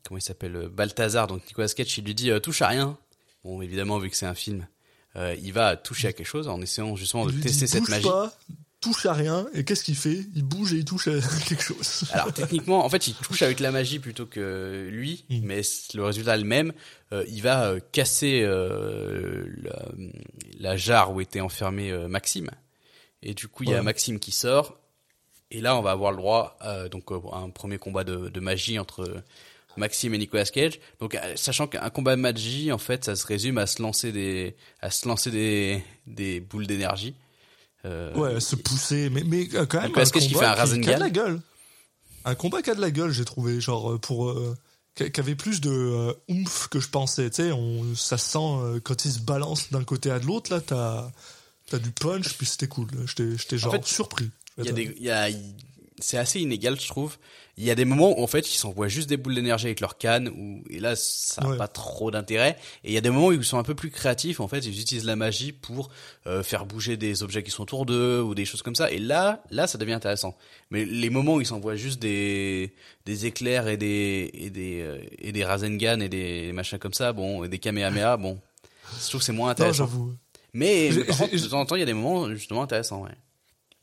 comment il s'appelle Balthazar donc Nicolas Cage il lui dit touche à rien. Bon évidemment vu que c'est un film, euh, il va toucher à quelque chose en essayant justement de Il tester dit, cette bouge magie. pas, touche à rien, et qu'est-ce qu'il fait? Il bouge et il touche à quelque chose. Alors techniquement, en fait, il touche avec la magie plutôt que lui, Mm. mais le résultat est le même. Euh, il va euh, casser la, la jarre où était enfermé Maxime, et du coup, il y a. Maxime qui sort. Et là, on va avoir le droit euh, donc euh, à un premier combat de, de magie entre Maxime et Nicolas Cage. Donc, euh, sachant qu'un combat de magie, en fait, ça se résume à se lancer des à se lancer des des boules d'énergie. Euh, Ouais, se pousser, mais, mais euh, quand même. Nicolas un Cage qui combat fait un qui a de Rasengan. la gueule. Un combat qui a de la gueule, j'ai trouvé, genre, euh, pour. euh, qui avait plus de euh, oomph que je pensais, tu sais, on- ça se sent euh, quand il se balance d'un côté à de l'autre, là, t'as as du punch, puis c'était cool. J'étais genre fait, surpris. Il y a des, il y a, c'est assez inégal, je trouve. Il y a des moments où en fait ils s'envoient juste des boules d'énergie avec leur canne, où, et là ça n'a Ouais. pas trop d'intérêt. Et il y a des moments où ils sont un peu plus créatifs. En fait, ils utilisent la magie pour euh, faire bouger des objets qui sont autour d'eux ou des choses comme ça. Et là, là, ça devient intéressant. Mais les moments où ils s'envoient juste des des éclairs et des et des euh, et des Rasengan et des machins comme ça, bon, et des Kamehameha, bon, je trouve que c'est moins Non, intéressant. j'avoue. Mais, mais par contre, de temps en temps, il y a des moments justement intéressants. Ouais.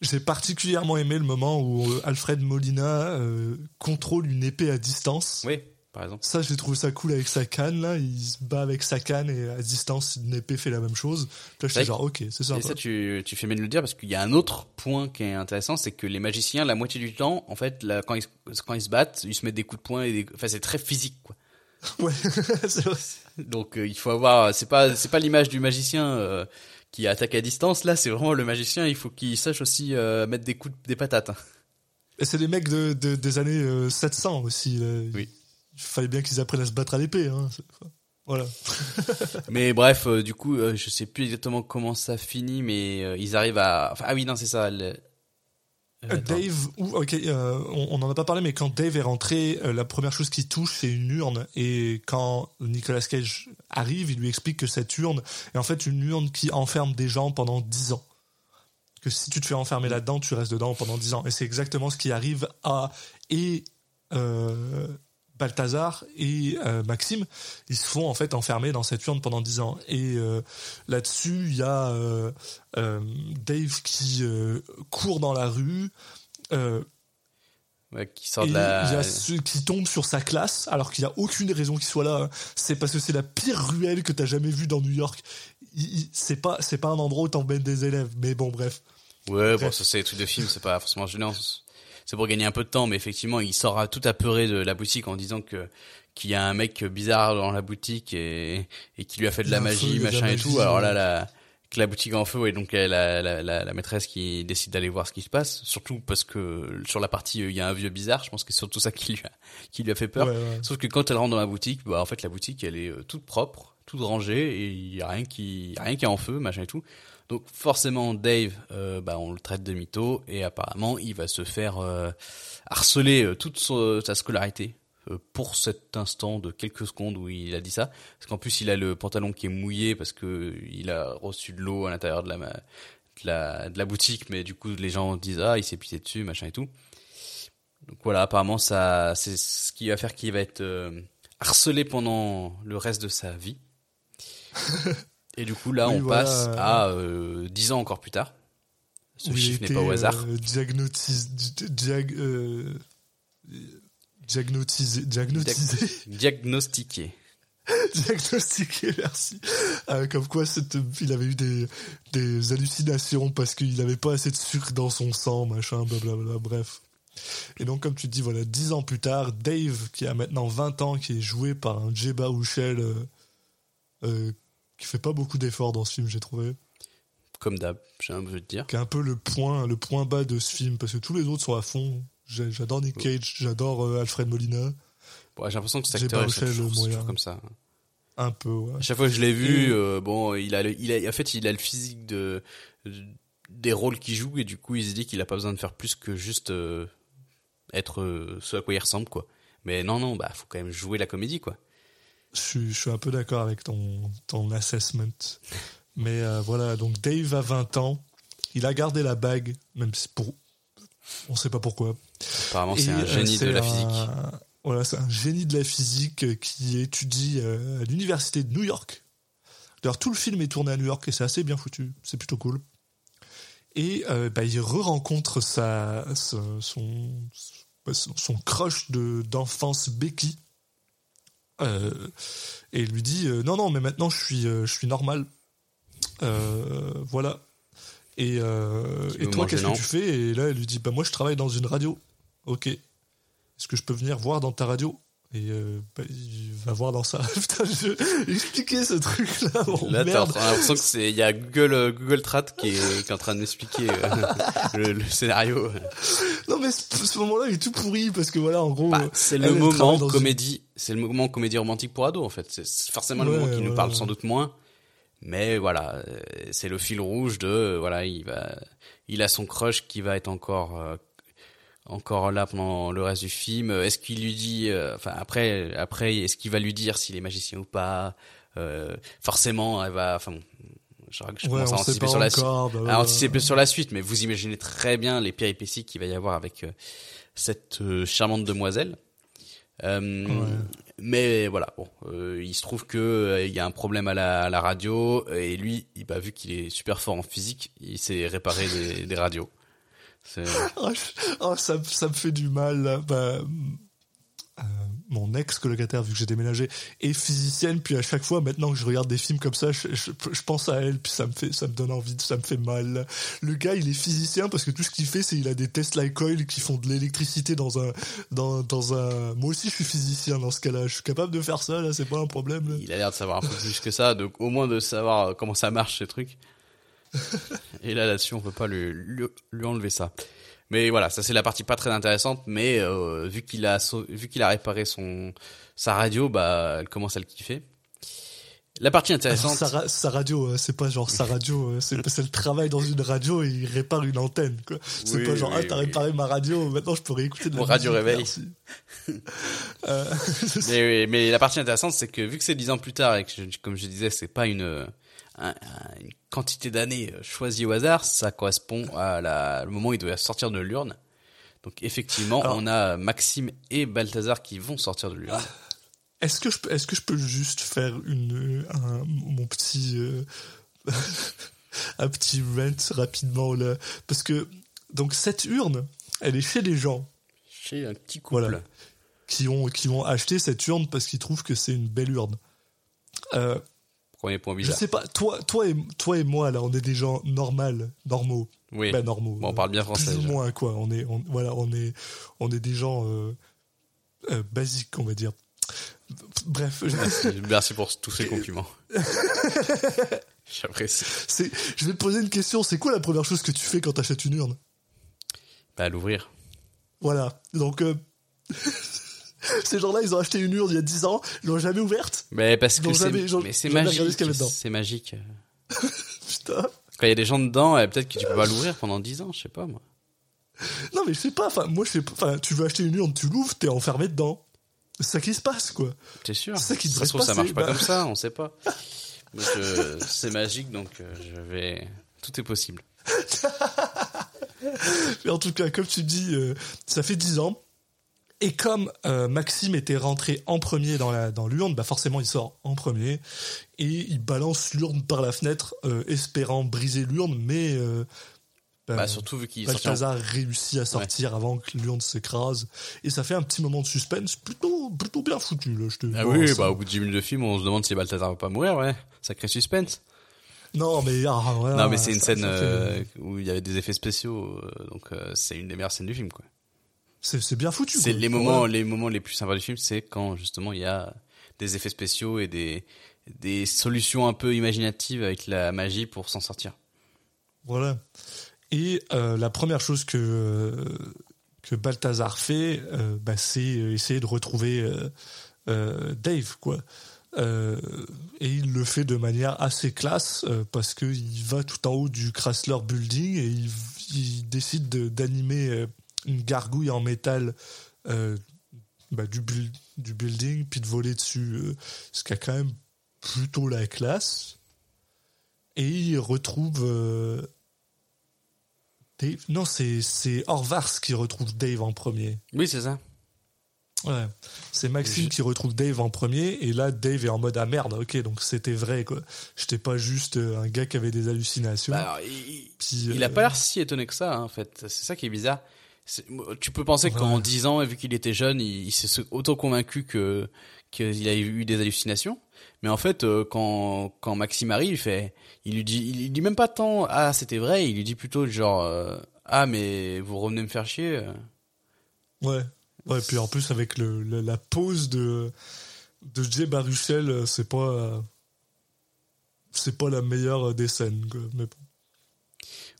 J'ai particulièrement aimé le moment où euh, Alfred Molina euh, contrôle une épée à distance. Oui, par exemple. Ça, j'ai trouvé ça cool avec sa canne, là. Il se bat avec sa canne et à distance, une épée fait la même chose. Là, j'étais genre, ok, c'est ça. Et ça, tu, tu fais bien de le dire parce qu'il y a un autre point qui est intéressant, c'est que les magiciens, la moitié du temps, en fait, là, quand, ils, se- quand ils se battent, ils se mettent des coups de poing et des, enfin, c'est très physique, quoi. Ouais, c'est vrai. Donc, euh, il faut avoir, c'est pas, c'est pas l'image du magicien euh, qui attaque à distance. Là, c'est vraiment le magicien. Il faut qu'il sache aussi euh, mettre des coups, de- des patates. hein. Et c'est des mecs de, de- des années euh, 700 aussi. là. Oui. Il fallait bien qu'ils apprennent à se battre à l'épée. Hein. Voilà. Mais bref, euh, du coup, euh, je sais plus exactement comment ça finit, mais euh, ils arrivent à. Enfin, ah oui, non, c'est ça. le- Euh, Euh. Dave, ou- ok, euh, on on en a pas parlé, mais quand Dave est rentré, euh, la première chose qu'il touche, c'est une urne. Et quand Nicolas Cage arrive, il lui explique que cette urne est en fait une urne qui enferme des gens pendant 10 ans. Que si tu te fais enfermer là-dedans, tu restes dedans pendant 10 ans. Et c'est exactement ce qui arrive à et euh, Balthazar et euh, Maxime. Ils se font en fait enfermer dans cette urne pendant 10 ans. Et euh, là-dessus, il y a euh, Dave qui court dans la rue. Ouais, qui sort et de il la. y a ceux qui tombent sur sa classe alors qu'il n'y a aucune raison qu'il soit là. hein. C'est parce que c'est la pire ruelle que t'as jamais vue dans New York. C'est pas, c'est pas un endroit où t'emmènes des élèves. Mais bon, bref. Ouais, bon, ça c'est des trucs de film, c'est pas forcément gênant. C'est pour gagner un peu de temps, mais effectivement, il sort tout apeuré de la boutique en disant que qu'il y a un mec bizarre dans la boutique et, et qui lui a fait de la magie, machin et tout. Alors là, la, que la boutique est en feu et donc la, la, la, la maîtresse qui décide d'aller voir ce qui se passe. Surtout parce que sur la partie, euh, il y a un vieux bizarre. Je pense que c'est surtout ça qui lui a, qui lui a fait peur. Ouais, ouais. Sauf que quand elle rentre dans la boutique, bah en fait la boutique elle est euh, toute propre, toute rangée et il y a rien qui rien qui est en feu, machin et tout. Donc forcément Dave, euh, bah on le traite de mytho et apparemment il va se faire euh, harceler euh, toute sa scolarité euh, pour cet instant de quelques secondes où il a dit ça. Parce qu'en plus il a le pantalon qui est mouillé parce que il a reçu de l'eau à l'intérieur de la, boutique, mais du coup les gens disent ah il s'est pissé dessus, machin et tout. Donc voilà, apparemment ça, c'est ce qui va faire qu'il va être harcelé pendant le reste de sa vie. Et du coup là, Oui, on voilà. passe à euh, 10 ans encore plus tard. Ce Où il chiffre n'est pas au hasard. euh, diagnotis- di- diag- euh, diagnotisé, diagnotisé, Diagnostiqué. diagnostiqué, merci. Euh, comme quoi, il avait eu des, des hallucinations parce qu'il n'avait pas assez de sucre dans son sang, machin, blablabla, bref. Et donc, comme tu dis, voilà, dix ans plus tard, Dave, qui a maintenant 20 ans, qui est joué par un Jay Baruchel, euh, euh, qui fait pas beaucoup d'efforts dans ce film, j'ai trouvé. Comme d'hab, j'ai un peu de dire. Qui est un peu le point, le point bas de ce film, parce que tous les autres sont à fond. J'adore Nick Cage, j'adore euh, Alfred Molina, Bon, j'ai l'impression que cet acteur est toujours, comme ça. un peu, ouais. À chaque fois que je l'ai vu, euh, bon, il a, le- il a, en fait, il a le physique de, des rôles qu'il joue et du coup, il se dit qu'il a pas besoin de faire plus que juste euh, être euh, ce à quoi il ressemble, quoi. Mais non, non, bah, faut quand même jouer la comédie, quoi. Je suis, je suis un peu d'accord avec ton, ton assessment. Mais euh, voilà, donc Dave a 20 ans. Il a gardé la bague, même si pour. On sait pas pourquoi. Apparemment, c'est un euh, génie de la un- physique. Voilà, c'est un génie de la physique euh, qui étudie à l'université de New York. D'ailleurs, tout le film est tourné à New York et c'est assez bien foutu. C'est plutôt cool. Et euh, bah, il re-rencontre sa, sa- son, crush de, d'enfance Becky. Euh, et il lui dit euh, Non, non, mais maintenant je suis, euh, je suis normal. Voilà. Et, et toi, qu'est-ce que tu fais? Et là, elle lui dit Bah, moi, je travaille dans une radio. Ok. Est-ce que je peux venir voir dans ta radio? Et euh, bah, il va voir dans. Putain, je expliquer ce truc-là. Bon, Là, t'as l'impression que c'est, il y a Google, euh, Google Trad qui est, qui est en train de m'expliquer euh, le, le scénario. Non, mais ce, ce moment-là, il est tout pourri parce que voilà, en gros. Bah, euh, c'est le moment une- comédie, c'est le moment comédie romantique pour ado en fait. C'est forcément le moment qui nous parle ouais. sans doute moins, mais voilà, c'est le fil rouge de voilà, il va, il a son crush qui va être encore encore là pendant le reste du film. Est-ce qu'il lui dit, euh, enfin après après, est-ce qu'il va lui dire s'il est magicien ou pas Euh, Forcément, elle va, enfin. bon, je, je Ouais, commence à anticiper pas sur la encore. bah, à anticiper sur la suite, mais vous imaginez très bien les péripéties qu'il va y avoir avec euh, cette euh, charmante demoiselle. Euh, Ouais. Mais voilà, bon, euh, il se trouve que euh, il y a un problème à la, à la radio et lui, il, bah, vu qu'il est super fort en physique, il s'est réparé des, des radios. Oh, oh, ça, ça me fait du mal. là. Bah, euh, mon ex colocataire, vu que j'ai déménagé, est physicienne. Puis à chaque fois, maintenant que je regarde des films comme ça, je, je- je pense à elle. Puis ça me fait, ça me donne envie, ça me fait mal. Le gars, il est physicien parce que tout ce qu'il fait, c'est il a des Tesla Coil qui font de l'électricité dans un, dans, dans un. Moi aussi, je suis physicien dans ce cas-là. Je suis capable de faire ça. Là, c'est pas un problème. là. il a l'air de savoir un peu plus que ça, donc au moins de savoir euh, comment ça marche ces trucs. Et là, là-dessus, on peut pas lui, lui, lui enlever ça. Mais voilà, ça c'est la partie pas très intéressante, mais euh, vu qu'il a vu qu'il a réparé son sa radio, bah elle commence à le kiffer. La partie Alors, intéressante, sa, ra- sa radio, euh, c'est pas genre sa radio, euh, c'est le travail dans une radio et il répare une antenne. quoi. C'est Oui, pas genre oui, ah t'as oui. réparé ma radio, maintenant je peux réécouter de la Mon radio réveil. Euh, mais, mais la partie intéressante, c'est que vu que c'est dix ans plus tard et que, je- comme je disais, c'est pas une, un- un- une quantité d'années euh, choisie au hasard, ça correspond à la, le moment où il doit sortir de l'urne. Donc effectivement, Alors- on a Maxime et Balthazar qui vont sortir de l'urne. Est-ce que je peux, est-ce que je peux juste faire une, un- mon petit, euh, un petit rant rapidement là, parce que donc cette urne, elle est chez les gens Chez un petit couple. Voilà. qui ont qui ont acheté cette urne parce qu'ils trouvent que c'est une belle urne. Euh, Premier point Je bizarre. sais pas, toi, toi, et, toi et moi, là, on est des gens normaux, normaux. Oui. Bah, normaux. Bon, on parle bien français, Plus ou moins, quoi. On est, on, voilà, on est, on est des gens euh, euh, basiques, on va dire. Bref, Merci, merci pour tous ces compliments. J'apprécie. je vais te poser une question. C'est quoi la première chose que tu fais quand t'achètes une urne? Bah, l'ouvrir. Voilà. Donc, euh, ces gens-là, ils ont acheté une urne il y a 10 ans, ils l'ont jamais ouverte. Mais parce que c'est, magique. C'est magique. Putain. Quand il y a des gens dedans, euh, peut-être que tu peux pas l'ouvrir pendant 10 ans, je sais pas moi. Non, mais je sais pas. Enfin, moi, je sais pas. Enfin, tu veux acheter une urne, tu l'ouvres, t'es enfermé dedans. C'est ça qui se passe, quoi. T'es sûr? C'est ça qui Ça devrait se trouve, se ça passer, marche pas bah. comme ça, on sait pas. C'est magique, donc euh, je vais. Tout est possible. Mais en tout cas, comme tu dis, euh, ça fait 10 ans. Et comme euh, Maxime était rentré en premier dans la dans l'urne, bah forcément il sort en premier et il balance l'urne par la fenêtre, euh, espérant briser l'urne, mais euh, Bah, surtout vu qu'il en- réussit à sortir avant que l'urne s'écrase et ça fait un petit moment de suspense plutôt plutôt bien foutu là. Je te Ah oui, bah au bout de 10 minutes de film, on se demande si Balthazar va pas mourir, ouais. Sacré suspense. non mais ah, voilà, non, mais c'est une ça- scène ça fait- euh, où il y avait des effets spéciaux, donc c'est une des meilleures scènes du film, quoi. C'est bien foutu. C'est les moments, les moments les plus sympas du film, c'est quand justement il y a des effets spéciaux et des des solutions un peu imaginatives avec la magie pour s'en sortir. Voilà. Et euh, la première chose que, euh, que Balthazar fait, euh, bah, c'est essayer de retrouver euh, Dave, quoi. Euh, et il le fait de manière assez classe euh, parce qu'il va tout en haut du Chrysler Building et il, il décide de- d'animer une gargouille en métal euh, bah, du, du building puis de voler dessus, euh, ce qui a quand même plutôt la classe. Et il retrouve euh, Dave. Non, c'est Horvars qui retrouve Dave en premier. Oui, c'est ça. Ouais. C'est Maxime qui retrouve Dave en premier, et là, Dave est en mode ah merde, ok, donc c'était vrai, quoi. J'étais pas juste un gars qui avait des hallucinations. Bah, alors, il, Puis, il a euh, pas l'air si étonné que ça, hein, en fait. C'est ça qui est bizarre. Tu peux penser Ouais. qu'en 10 ans, vu qu'il était jeune, il, il s'est auto convaincu que qu'il a eu des hallucinations. Mais en fait, euh, quand quand Maxime arrive, il fait, il lui dit, il, lui dit même pas tant ah c'était vrai, il lui dit plutôt genre euh, ah mais vous revenez me faire chier. euh. Ouais. Ouais, puis en plus, avec le, le- la pose de, de Jay Baruchel, c'est pas. c'est pas la meilleure des scènes, quoi. Mais bon.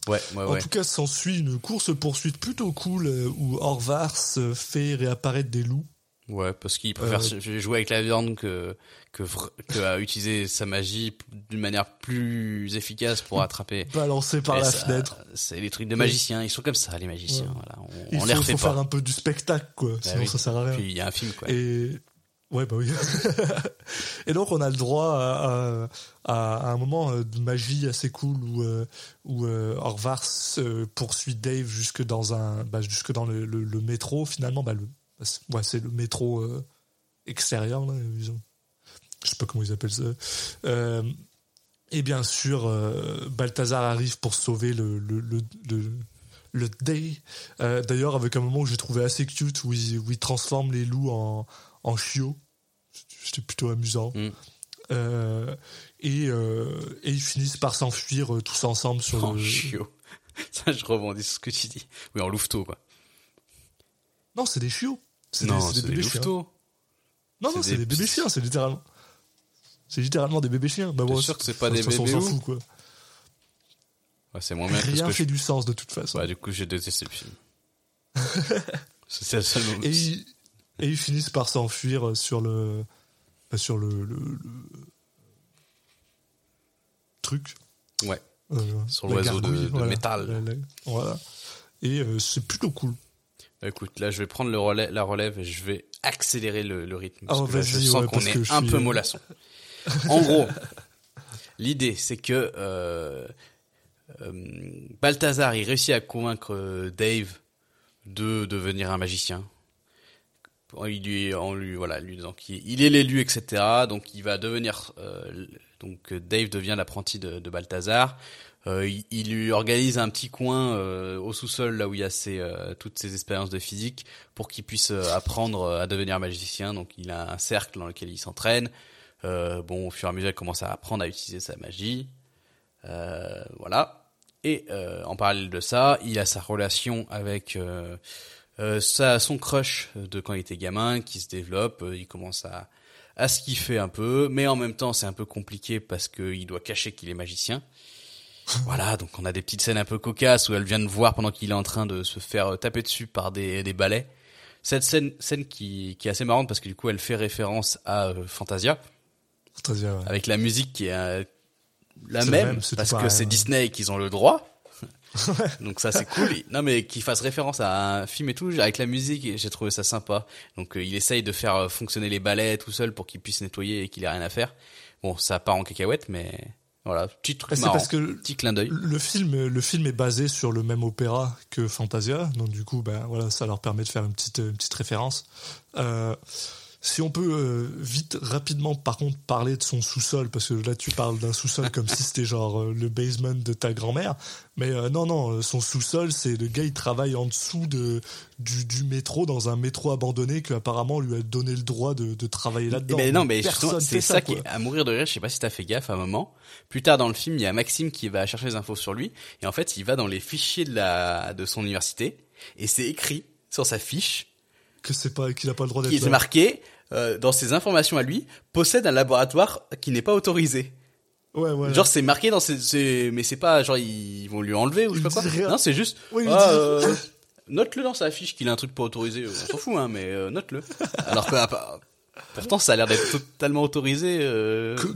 Ouais, ouais, En ouais. tout cas, s'ensuit une course-poursuite plutôt cool euh, où Horvars euh, fait réapparaître des loups. Ouais, parce qu'il préfère Euh, jouer avec la viande que que, que à utiliser sa magie d'une manière plus efficace pour attraper. balancés par Et la ça, fenêtre. C'est les trucs de magiciens. Ils sont comme ça, les magiciens. Voilà. On, Il on faut, les refait faut pas. faire un peu du spectacle, quoi. Bah Sinon, oui. ça sert à rien. Puis il y a un film, quoi. Et ouais, bah oui. et donc on a le droit à, un moment euh, de magie assez cool où euh, où euh, Horvars euh, poursuit Dave jusque dans un bah, jusque dans le, le- métro finalement. Bah, le, ouais, c'est le métro. extérieure, là, ils ont- je sais pas comment ils appellent ça. Et bien sûr, euh, Balthazar arrive pour sauver le, le, le, le, Day. D'ailleurs, avec un moment que j'ai trouvé assez cute où il, où il transforme les loups en, en chiots. C'était plutôt amusant. Mm. Euh, et, euh, et ils finissent par s'enfuir euh, tous ensemble sur En le. chiot. Ça, je rebondis sur ce que tu dis. Oui, en louveteau, quoi. Non, c'est des chiots. C'est Non, des, c'est c'est des des bébés chiens. louveteaux. Non, non, C'est des des bébés chiens, c'est littéralement. C'est littéralement des bébés chiens. Bah, T'es bon, sûr que c'est pas de des façon, bébés on s'en fout, quoi. Ouais, c'est moins bien Rien que fait je... du sens de toute façon. Ouais, du coup, j'ai détesté le film. c'est le seul moment. et, et ils finissent par s'enfuir sur le. bah, sur le. le- le truc. Ouais. Euh, Sur l'oiseau de- de voilà. métal. La- la- voilà. Et euh, c'est plutôt cool. Bah, Écoute, là, je vais prendre le relais, la relève et je vais accélérer le, le rythme. Parce Oh, que là, je sens ouais, qu'on est un suis, peu euh, mollasson. En gros, l'idée, c'est que euh, euh, Balthazar, il réussit à convaincre euh, Dave de devenir un magicien. Il lui, voilà, lui est l'élu, etc. Donc, il va devenir, euh, donc Dave devient l'apprenti de, de Balthazar. Euh, il, lui organise un petit coin euh, au sous-sol là où il y a ses, toutes ses expériences de physique pour qu'il puisse apprendre à devenir magicien. Donc il a un cercle dans lequel il s'entraîne. Bon, au fur et à mesure, il commence à apprendre à utiliser sa magie. Voilà. Et en parallèle de ça, il a sa relation avec euh, sa, son crush de quand il était gamin qui se développe. Euh, Il commence à, à se kiffer un peu, mais en même temps, c'est un peu compliqué parce qu'il doit cacher qu'il est magicien. Voilà, donc on a des petites scènes un peu cocasses où elle vient de voir pendant qu'il est en train de se faire euh, taper dessus par des, des balais. Cette scène, scène qui, qui est assez marrante parce que du coup elle fait référence à euh, Fantasia C'est-à-dire, ouais. avec la musique qui est euh, la même, même, parce que c'est. Disney qui ont le droit. Donc ça c'est cool. Non mais qu'il fasse référence à un film et tout avec la musique, j'ai trouvé ça sympa. Donc euh, il essaye de faire euh, fonctionner les balais tout seul pour qu'il puisse nettoyer et qu'il ait rien à faire. Bon, ça part en cacahuète mais voilà, petit truc C'est marrant, parce que petit clin d'œil. le film, le film est basé sur le même opéra que Fantasia, donc du coup, ben voilà, ça leur permet de faire une petite, une petite référence. Euh, si on peut euh, vite, rapidement, par contre, parler de son sous-sol, parce que là, tu parles d'un sous-sol comme si c'était genre euh, le basement de ta grand-mère, mais euh, non, non, son sous-sol, c'est le gars, il travaille en dessous de du, du métro dans un métro abandonné que apparemment lui a donné le droit de, de travailler là-dedans. Mais non, mais c'est ça, qui est à mourir de rire. Je sais pas si t'as fait gaffe à un moment. Plus tard dans le film, il y a Maxime qui va chercher les infos sur lui. Et en fait, il va dans les fichiers de la, de son université. Et c'est écrit sur sa fiche. Que c'est pas qu'il a pas le droit d'être Il est là. marqué, euh, dans ses informations à lui, possède un laboratoire qui n'est pas autorisé. Ouais, ouais. Genre, c'est marqué dans ses, ses- mais c'est pas, genre, ils vont lui enlever ou je sais pas quoi. rien. Non, c'est juste, Oui, il ah, dit- euh, note-le dans sa fiche qu'il a un truc pas autorisé. On s'en fout, hein, mais euh, note-le. Alors que, ah, bah, pourtant, ça a l'air d'être totalement autorisé. Euh, Que-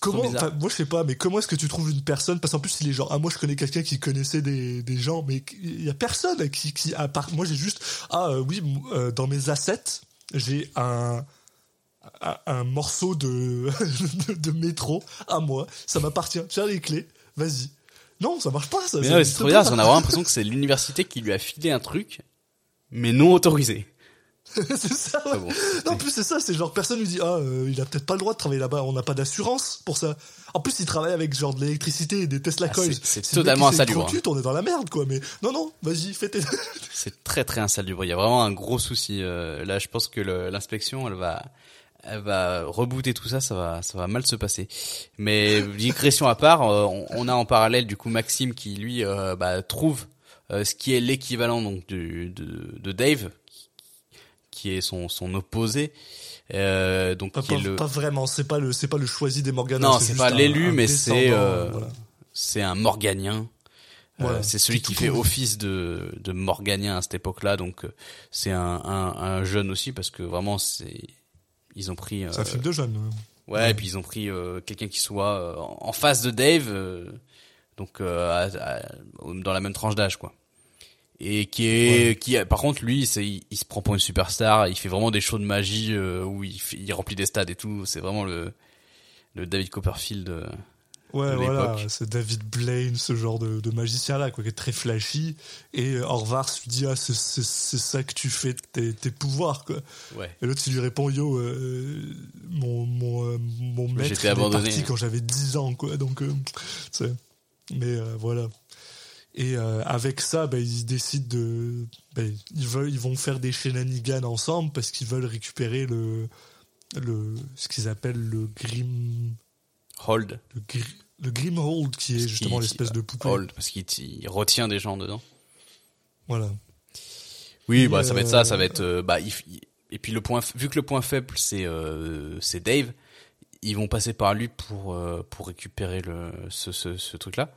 Comment, moi je sais pas, mais comment est-ce que tu trouves une personne? Parce qu'en plus il est genre, ah moi je connais quelqu'un qui connaissait des, des gens, mais il y a personne qui, qui à part moi j'ai juste, ah euh, oui, euh, dans mes assets j'ai un, un un morceau de, de de métro à moi, ça m'appartient. Tiens les clés, vas-y. Non, ça marche pas ça. Mais c'est trop bizarre, parce qu'on a vraiment l'impression que c'est l'université qui lui a filé un truc, mais non autorisé. c'est ça. ouais. Ah bon. Non, en plus c'est ça, c'est genre personne lui dit ah euh, il a peut-être pas le droit de travailler là-bas, on n'a pas d'assurance pour ça. En plus il travaille avec genre de l'électricité et des Tesla Ah, coils. c'est- totalement insalubre, croque-lutte, on est dans la merde quoi. Mais non non, vas-y fais tes. C'est très très insalubre. Il y a vraiment un gros souci. euh, là, je pense que l'inspection, elle va, elle va rebooter tout ça. Ça va, ça va mal se passer. Mais digression à part, euh, on, on a en parallèle du coup Maxime qui lui euh, bah, trouve euh, ce qui est l'équivalent donc du, de, de Dave, qui, est son son opposé. Euh, donc Pas, qui est le, pas vraiment, c'est pas le c'est pas le choisi des Morgana. Non, c'est pas l'élu, mais c'est, euh, voilà. c'est un Morganien. Euh, Voilà, c'est celui qui fait office de, de Morganien à cette époque-là, donc euh, c'est un, un, un jeune aussi parce que vraiment c'est ils ont pris C'est un film de jeune. ouais et puis ils ont pris quelqu'un qui soit en en face de Dave donc à- à- dans la même tranche d'âge quoi et qui est qui a- par contre lui c'est il, il se prend pour une superstar il fait vraiment des shows de magie euh, où il, fait- il remplit des stades et tout c'est vraiment le le David Copperfield euh, Ouais, de voilà, c'est David Blaine, ce genre de, de magicien-là, quoi, qui est très flashy. Et euh, Orvars lui dit, ah, c'est, ça que tu fais tes, tes pouvoirs, quoi. Ouais. Et l'autre, il lui répond, yo, euh, mon, mon, euh, mon maître, il est parti quand j'avais 10 ans, quoi. Donc, euh, mais euh, voilà. Et euh, avec ça, bah, ils décident de, bah, ils veulent, ils vont faire des shenanigans ensemble parce qu'ils veulent récupérer le, le, ce qu'ils appellent le Grim, Hold. le, gri- le Grimhold, qui est justement l'espèce de poupée. Hold, parce qu'il il retient des gens dedans. Voilà. Oui, Et, bah ça va être ça, ça euh, va être euh, bah il- il- et puis le point vu que le point faible c'est euh, c'est Dave, ils vont passer par lui pour euh, pour récupérer le ce ce, ce truc là.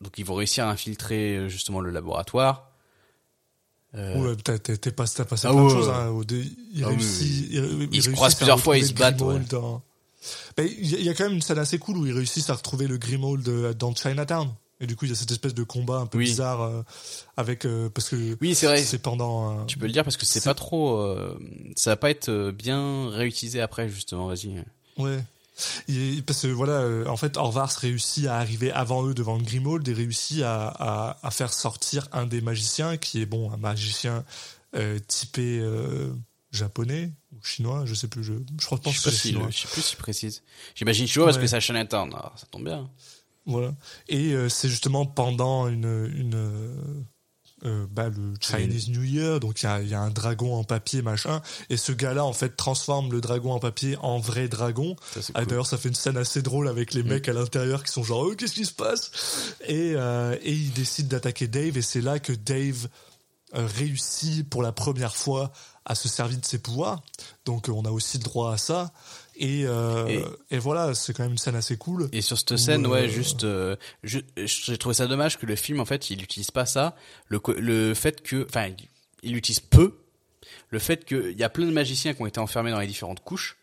Donc ils vont réussir à infiltrer euh, justement le laboratoire. Euh, Ouais, t'as, t'as, t'as passé, t'as passé Ah plein de ouais, choses. Hein, il Ah oui, réussit, oui. il- il Ils se croisent plusieurs fois, ils se battent, dans- Il y, a- quand même une scène assez cool où ils réussissent à retrouver le Grimmauld euh, dans Chinatown. Et du coup, il y a cette espèce de combat un peu Oui. bizarre euh, avec euh, parce que Oui, c'est vrai. c'est pendant. Tu peux le dire parce que c'est C'est- pas trop ça va pas être bien réutilisé après justement, vas-y. Ouais. Parce que voilà, euh, en fait, Orvars réussit à arriver avant eux devant le Grimmauld et réussit à, à, à faire sortir un des magiciens qui est bon, un magicien euh, typé euh, japonais ou chinois, je sais plus. Je, je crois que Je sais pas c'est si chinois. je sais plus s'il précise. J'imagine chinois parce Ouais. que c'est à Chinatown. Ça tombe bien. Voilà. Et euh, c'est justement pendant une, une euh, bah, le Chinese New Year, donc il y a, il y a un dragon en papier machin, et ce gars-là en fait transforme le dragon en papier en vrai dragon. Ça Ah, cool. D'ailleurs, ça fait une scène assez drôle avec les Mm. mecs à l'intérieur qui sont genre, oh, qu'est-ce qui se passe? Et euh, et il décide d'attaquer Dave, et c'est là que Dave euh, réussit pour la première fois à se servir de ses pouvoirs. Donc, on a aussi le droit à ça. Et, euh, Et- et voilà, c'est quand même une scène assez cool. Et sur cette scène, Ou, ouais, euh, juste, euh, j'ai trouvé ça dommage que le film, en fait, il utilise pas ça. Le, le fait que, enfin, il- il utilise peu. Le fait qu'il y a plein de magiciens qui ont été enfermés dans les différentes couches.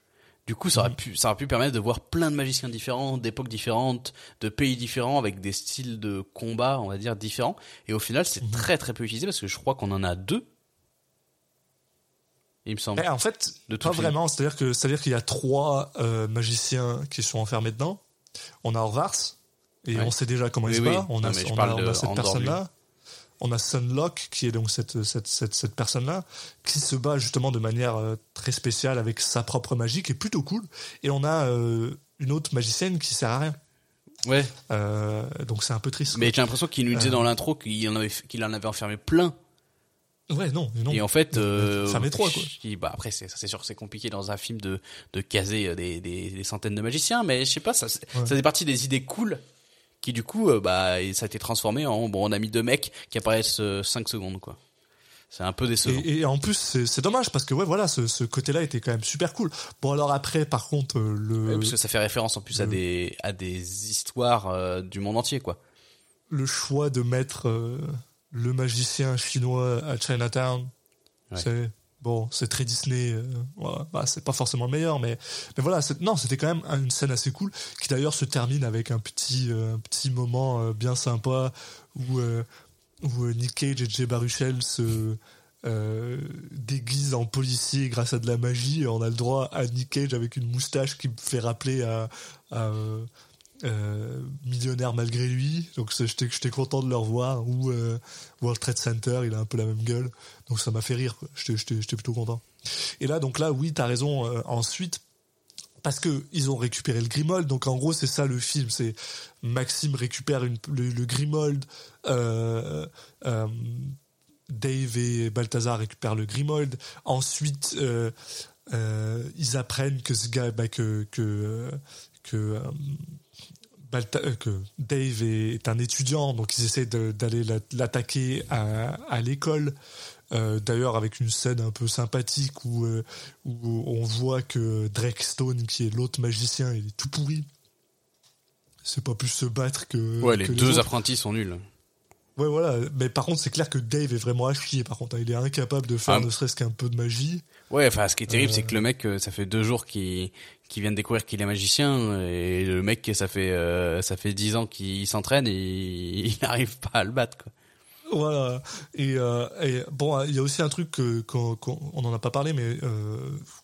Du coup, ça aurait pu, ça aurait pu permettre de voir plein de magiciens différents, d'époques différentes, de pays différents, avec des styles de combat, on va dire, différents. Et au final, c'est Mhm. très très peu utilisé parce que je crois qu'on en a deux. Il me semble. Eh, en fait, De pas film. vraiment. C'est-à-dire que c'est-à-dire qu'il y a trois euh, magiciens qui sont enfermés dedans. On a Orvars et Ouais. on sait déjà comment il se oui. bat. On a, Non, mais je on parle a, on de a cette personne-là. On a Sunlock qui est donc cette cette cette, cette personne-là qui se bat justement de manière euh, très spéciale avec sa propre magie qui est plutôt cool. Et on a euh, une autre magicienne qui sert à rien. Ouais. Donc c'est un peu triste. Mais j'ai l'impression qu'il nous disait dans l'intro qu'il en avait, qu'il en avait enfermé plein. Ouais, non, non. Et en fait, euh, Ça met trois, quoi. Bah après, c'est, c'est sûr c'est compliqué dans un film de, de caser euh, des, des, des centaines de magiciens, mais je sais pas, ça, c'est- Ouais. ça fait partie des idées cool qui du coup, euh, bah, ça a été transformé en bon, on a mis deux mecs qui apparaissent 5 secondes, quoi. C'est un peu décevant. Et, et en plus, c'est c'est dommage parce que ouais, voilà, ce, ce côté-là était quand même super cool. Bon, alors après, par contre, euh, le Ouais, parce que ça fait référence en plus à des à des histoires euh, du monde entier, quoi. le choix de mettre euh, le magicien chinois à Chinatown, Ouais. c'est bon, c'est très Disney. euh, bah, c'est pas forcément le meilleur, mais mais voilà, non, c'était quand même une scène assez cool qui d'ailleurs se termine avec un petit euh, un petit moment euh, bien sympa où euh, où Nick Cage et Jay Baruchel se déguisent en policier grâce à de la magie et on a le droit à Nick Cage avec une moustache qui me fait rappeler à, à, euh, millionnaire malgré lui. Donc j'étais content de le revoir. Ou euh, World Trade Center il a un peu la même gueule. Donc ça m'a fait rire j'étais plutôt content. Et là donc là oui t'as raison euh, ensuite parce que ils ont récupéré le Grimold, donc en gros c'est ça le film, c'est Maxime récupère le, le Grimold, Dave et Balthazar récupèrent le Grimold, ensuite ils apprennent que ce gars, bah, que que Balta- euh, que Dave est, un étudiant, donc ils essaient d'aller la- l'attaquer à, à l'école. Euh, D'ailleurs, avec une scène un peu sympathique où, euh, où on voit que Drake Stone, qui est l'autre magicien, il est tout pourri. C'est pas plus se battre que. Ouais, les que deux autres. apprentis sont nuls. Ouais, voilà. Mais par contre, c'est clair que Dave est vraiment à chier. Par contre, hein. il est incapable de faire Ah. ne serait-ce qu'un peu de magie. Ouais, enfin, ce qui est terrible, Euh. c'est que le mec, ça fait deux jours qu'il qu'il vient de découvrir qu'il est magicien, et le mec, ça fait euh, ça fait dix ans qu'il s'entraîne et il n'arrive pas à le battre. Quoi. Voilà. Et, euh, et bon, il y a aussi un truc qu'on on n'en a pas parlé, mais euh,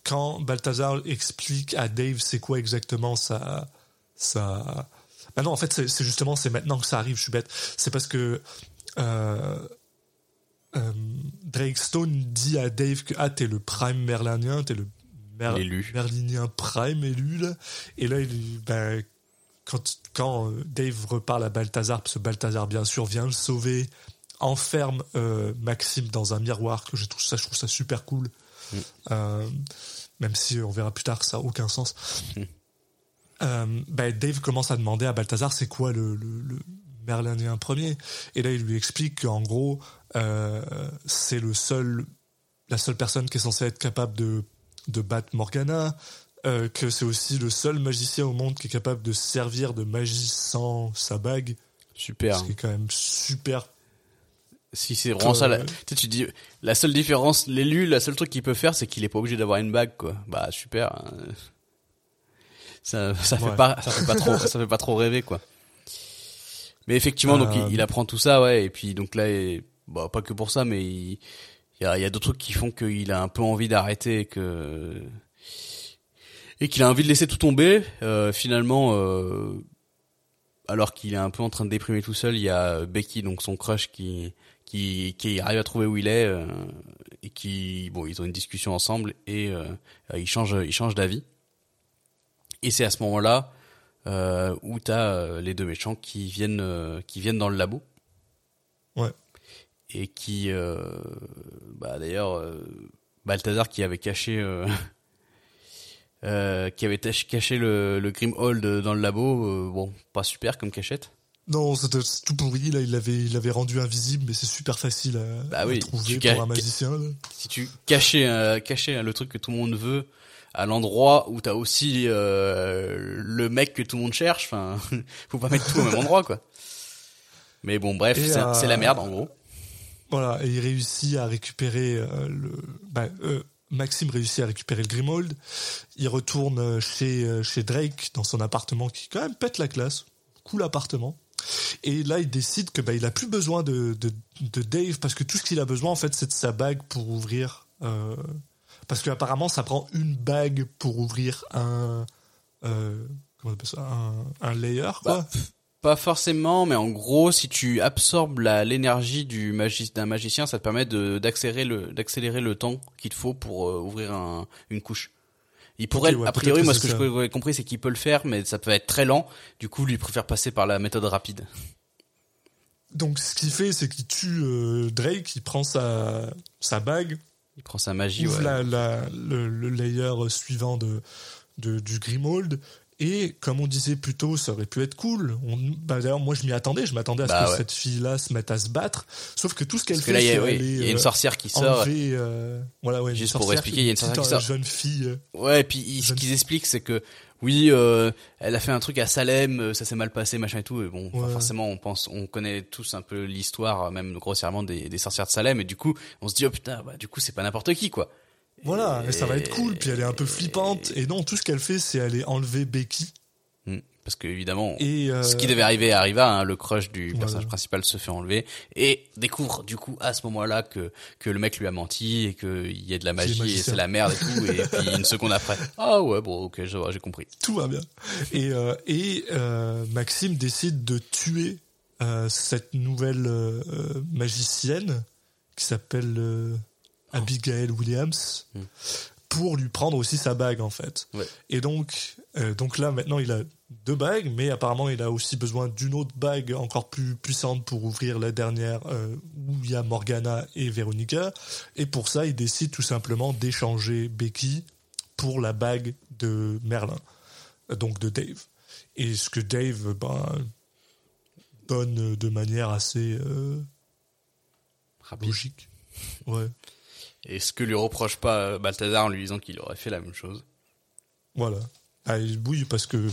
quand Balthazar explique à Dave c'est quoi exactement sa ça. Bah non, en fait, c'est justement c'est maintenant que ça arrive. Je suis bête. C'est parce que euh, Drake Stone dit à Dave que ah t'es le prime merlinien, t'es le mer- merlinien prime élu là. Et là, il, ben, quand quand euh, Dave reparle à Balthazar, parce que Balthazar bien sûr vient le sauver, enferme euh, Maxime dans un miroir que je trouve ça, je trouve ça super cool. Euh, même si on verra plus tard que ça a aucun sens. Euh, ben, Dave commence à demander à Balthazar c'est quoi le, le, le Merlinien premier? Et là il lui explique qu'en gros c'est le seul la seule personne qui est censée être capable de, de battre Morgana euh, que c'est aussi le seul magicien au monde qui est capable de se servir de magie sans sa bague Super. ce qui est quand même super Si c'est vraiment ça, la... Euh, tu sais, tu dis, la seule différence, l'élu, la seule truc qu'il peut faire, c'est qu'il est pas obligé d'avoir une bague, quoi. Bah, super. Ça, ça fait pas, ça fait pas trop, ça fait pas trop rêver, quoi. Mais effectivement, donc, Euh, il, il apprend tout ça, ouais, et puis, donc là, et, bah, pas que pour ça, mais il, il y a, y a d'autres trucs qui font qu'il a un peu envie d'arrêter et que, et qu'il a envie de laisser tout tomber, euh, finalement, euh, alors qu'il est un peu en train de déprimer tout seul, il y a Becky, donc son crush, qui, qui, qui arrive à trouver où il est euh, et qui, bon, ils ont une discussion ensemble et euh, ils changent, ils changent d'avis. Et c'est à ce moment-là euh, où t'as euh, les deux méchants qui viennent, qui viennent dans le labo. Ouais et qui, euh, bah d'ailleurs, euh, Balthazar qui avait caché, euh, euh, qui avait caché le, le Grimhold dans le labo, bon, pas super comme cachette. non c'était tout pourri là il l'avait il l'avait rendu invisible mais c'est super facile à, Bah à oui, trouver pour un magicien là. si tu cachais euh, cachais le truc que tout le monde veut à l'endroit où t'as aussi euh, le mec que tout le monde cherche enfin faut pas mettre tout au même endroit quoi mais bon bref euh, c'est la merde en gros Voilà, et il réussit à récupérer euh, le. bah, euh, Maxime réussit à récupérer le Grimald. Il retourne euh, chez, chez Drake dans son appartement qui quand même pète la classe. Cool appartement. Et là, il décide que bah, il a plus besoin de, de, Dave parce que tout ce qu'il a besoin en fait, c'est de sa bague pour ouvrir. parce qu'apparemment, ça prend une bague pour ouvrir un. comment on appelle ça un, un layer, quoi. Bah, pas forcément mais en gros si tu absorbes l'énergie du magi d'un magicien ça te permet d'accélérer le d'accélérer le temps qu'il te faut pour euh, ouvrir un, une couche il pourrait, ouais, a priori, moi, ce que j'ai compris, c'est qu'il peut le faire, mais ça peut être très lent. Du coup, lui, il préfère passer par la méthode rapide. Donc, ce qu'il fait, c'est qu'il tue euh, Drake, il prend sa, sa bague, Il prend sa magie, ouvre ouais. la, la- le, le layer suivant de, de, du Grimald. Et comme on disait plus tôt, ça aurait pu être cool. On, bah, D'ailleurs, moi, je m'y attendais. Je m'attendais à ce Bah que ouais. cette fille-là se mette à se battre. Sauf que tout ce qu'elle fait, là, il y c'est a, oui, y a une euh, sorcière qui sort. enlever, euh, voilà, ouais, Juste pour expliquer, il y a une sorcière qui sort. jeune fille. euh, Ouais, et puis ce qu'ils expliquent, c'est que oui, euh, elle a fait un truc à Salem, ça s'est mal passé, machin et tout. Et bon, Ouais. forcément, on pense, on connaît tous un peu l'histoire, même grossièrement des, des sorcières de Salem, et du coup, on se dit oh putain, bah du coup, c'est pas n'importe qui quoi. Voilà, et ça va être cool. Puis elle est un peu flippante. Et non, tout ce qu'elle fait, c'est aller enlever Becky. Hmm. Parce que évidemment, Et, euh, ce qui devait arriver arriva, hein, le crush du Voilà. personnage principal se fait enlever et découvre du coup à ce moment-là que que le mec lui a menti et qu'il y a de la magie et c'est la merde et tout. Et puis une seconde après, ah ouais bon ok, j'ai compris. tout va bien. Et, euh, et euh, Maxime décide de tuer cette nouvelle magicienne qui s'appelle Abigail Williams pour lui prendre aussi sa bague en fait. Ouais. Et donc, euh, donc là maintenant il a deux bagues, mais apparemment il a aussi besoin d'une autre bague encore plus puissante pour ouvrir la dernière euh, où il y a Morgana et Veronica. Et pour ça il décide tout simplement d'échanger Becky pour la bague de Merlin, donc de Dave. Et ce que Dave ben, donne de manière assez euh, logique. Ouais, Et ce que lui reproche pas euh, Balthazar en lui disant qu'il aurait fait la même chose. voilà. Ah, oui, parce que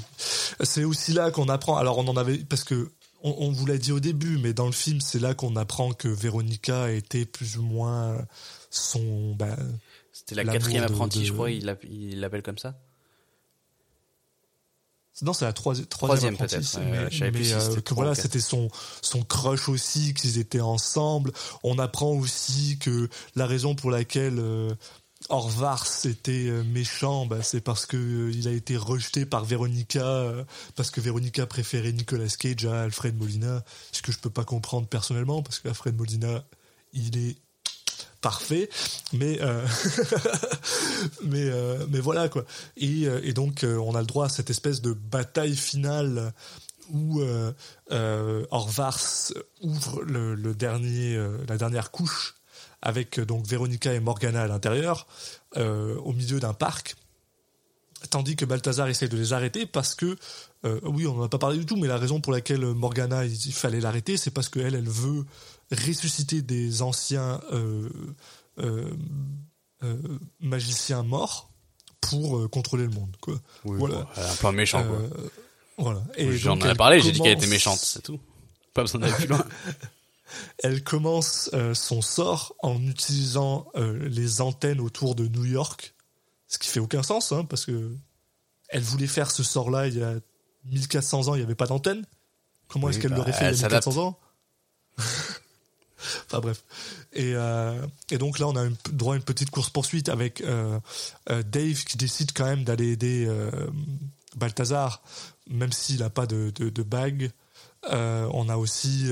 c'est aussi là qu'on apprend. Alors on en avait parce que on, on vous l'a dit au début, mais dans le film, c'est là qu'on apprend que Véronica était plus ou moins son. ben, C'était la quatrième apprentie, de- je crois, il l'appelle comme ça. Non, c'est la troisi- Troisième, troisième, peut-être, mais, ouais, mais, si euh, que voilà, c'était son son crush aussi, qu'ils étaient ensemble. On apprend aussi que la raison pour laquelle euh, Orvar était euh, méchant, bah, c'est parce que euh, il a été rejeté par Veronica, euh, parce que Veronica préférait Nicolas Cage à Alfred Molina, ce que je peux pas comprendre personnellement, parce que Alfred Molina, il est parfait, mais euh, mais euh, mais voilà quoi. Et, euh, donc on a le droit à cette espèce de bataille finale où euh, Orvars ouvre le, dernier la dernière couche avec donc Véronica et Morgana à l'intérieur au milieu d'un parc tandis que Balthazar essaie de les arrêter parce que oui on n'en a pas parlé du tout mais la raison pour laquelle Morgana il fallait l'arrêter c'est parce qu'elle elle veut ressusciter des anciens euh, euh, euh, magiciens morts pour contrôler le monde quoi Oui, voilà bon, un peu méchant, quoi. Voilà et J'en ai parlé, j'ai dit qu'elle était méchante, c'est tout. Pas besoin d'aller plus loin. elle commence euh, son sort en utilisant euh, les antennes autour de New York, ce qui fait aucun sens, hein, parce que elle voulait faire ce sort-là il y a 1400 ans, il n'y avait pas d'antenne. Comment est-ce qu'elle bah, l'aurait fait il y a s'adapte. 1400 ans? Enfin bref. Et, euh, et donc là, on a une, droit à une petite course-poursuite avec euh, euh, Dave qui décide quand même d'aller aider Balthazar, même s'il n'a pas de, de, de bague. On a aussi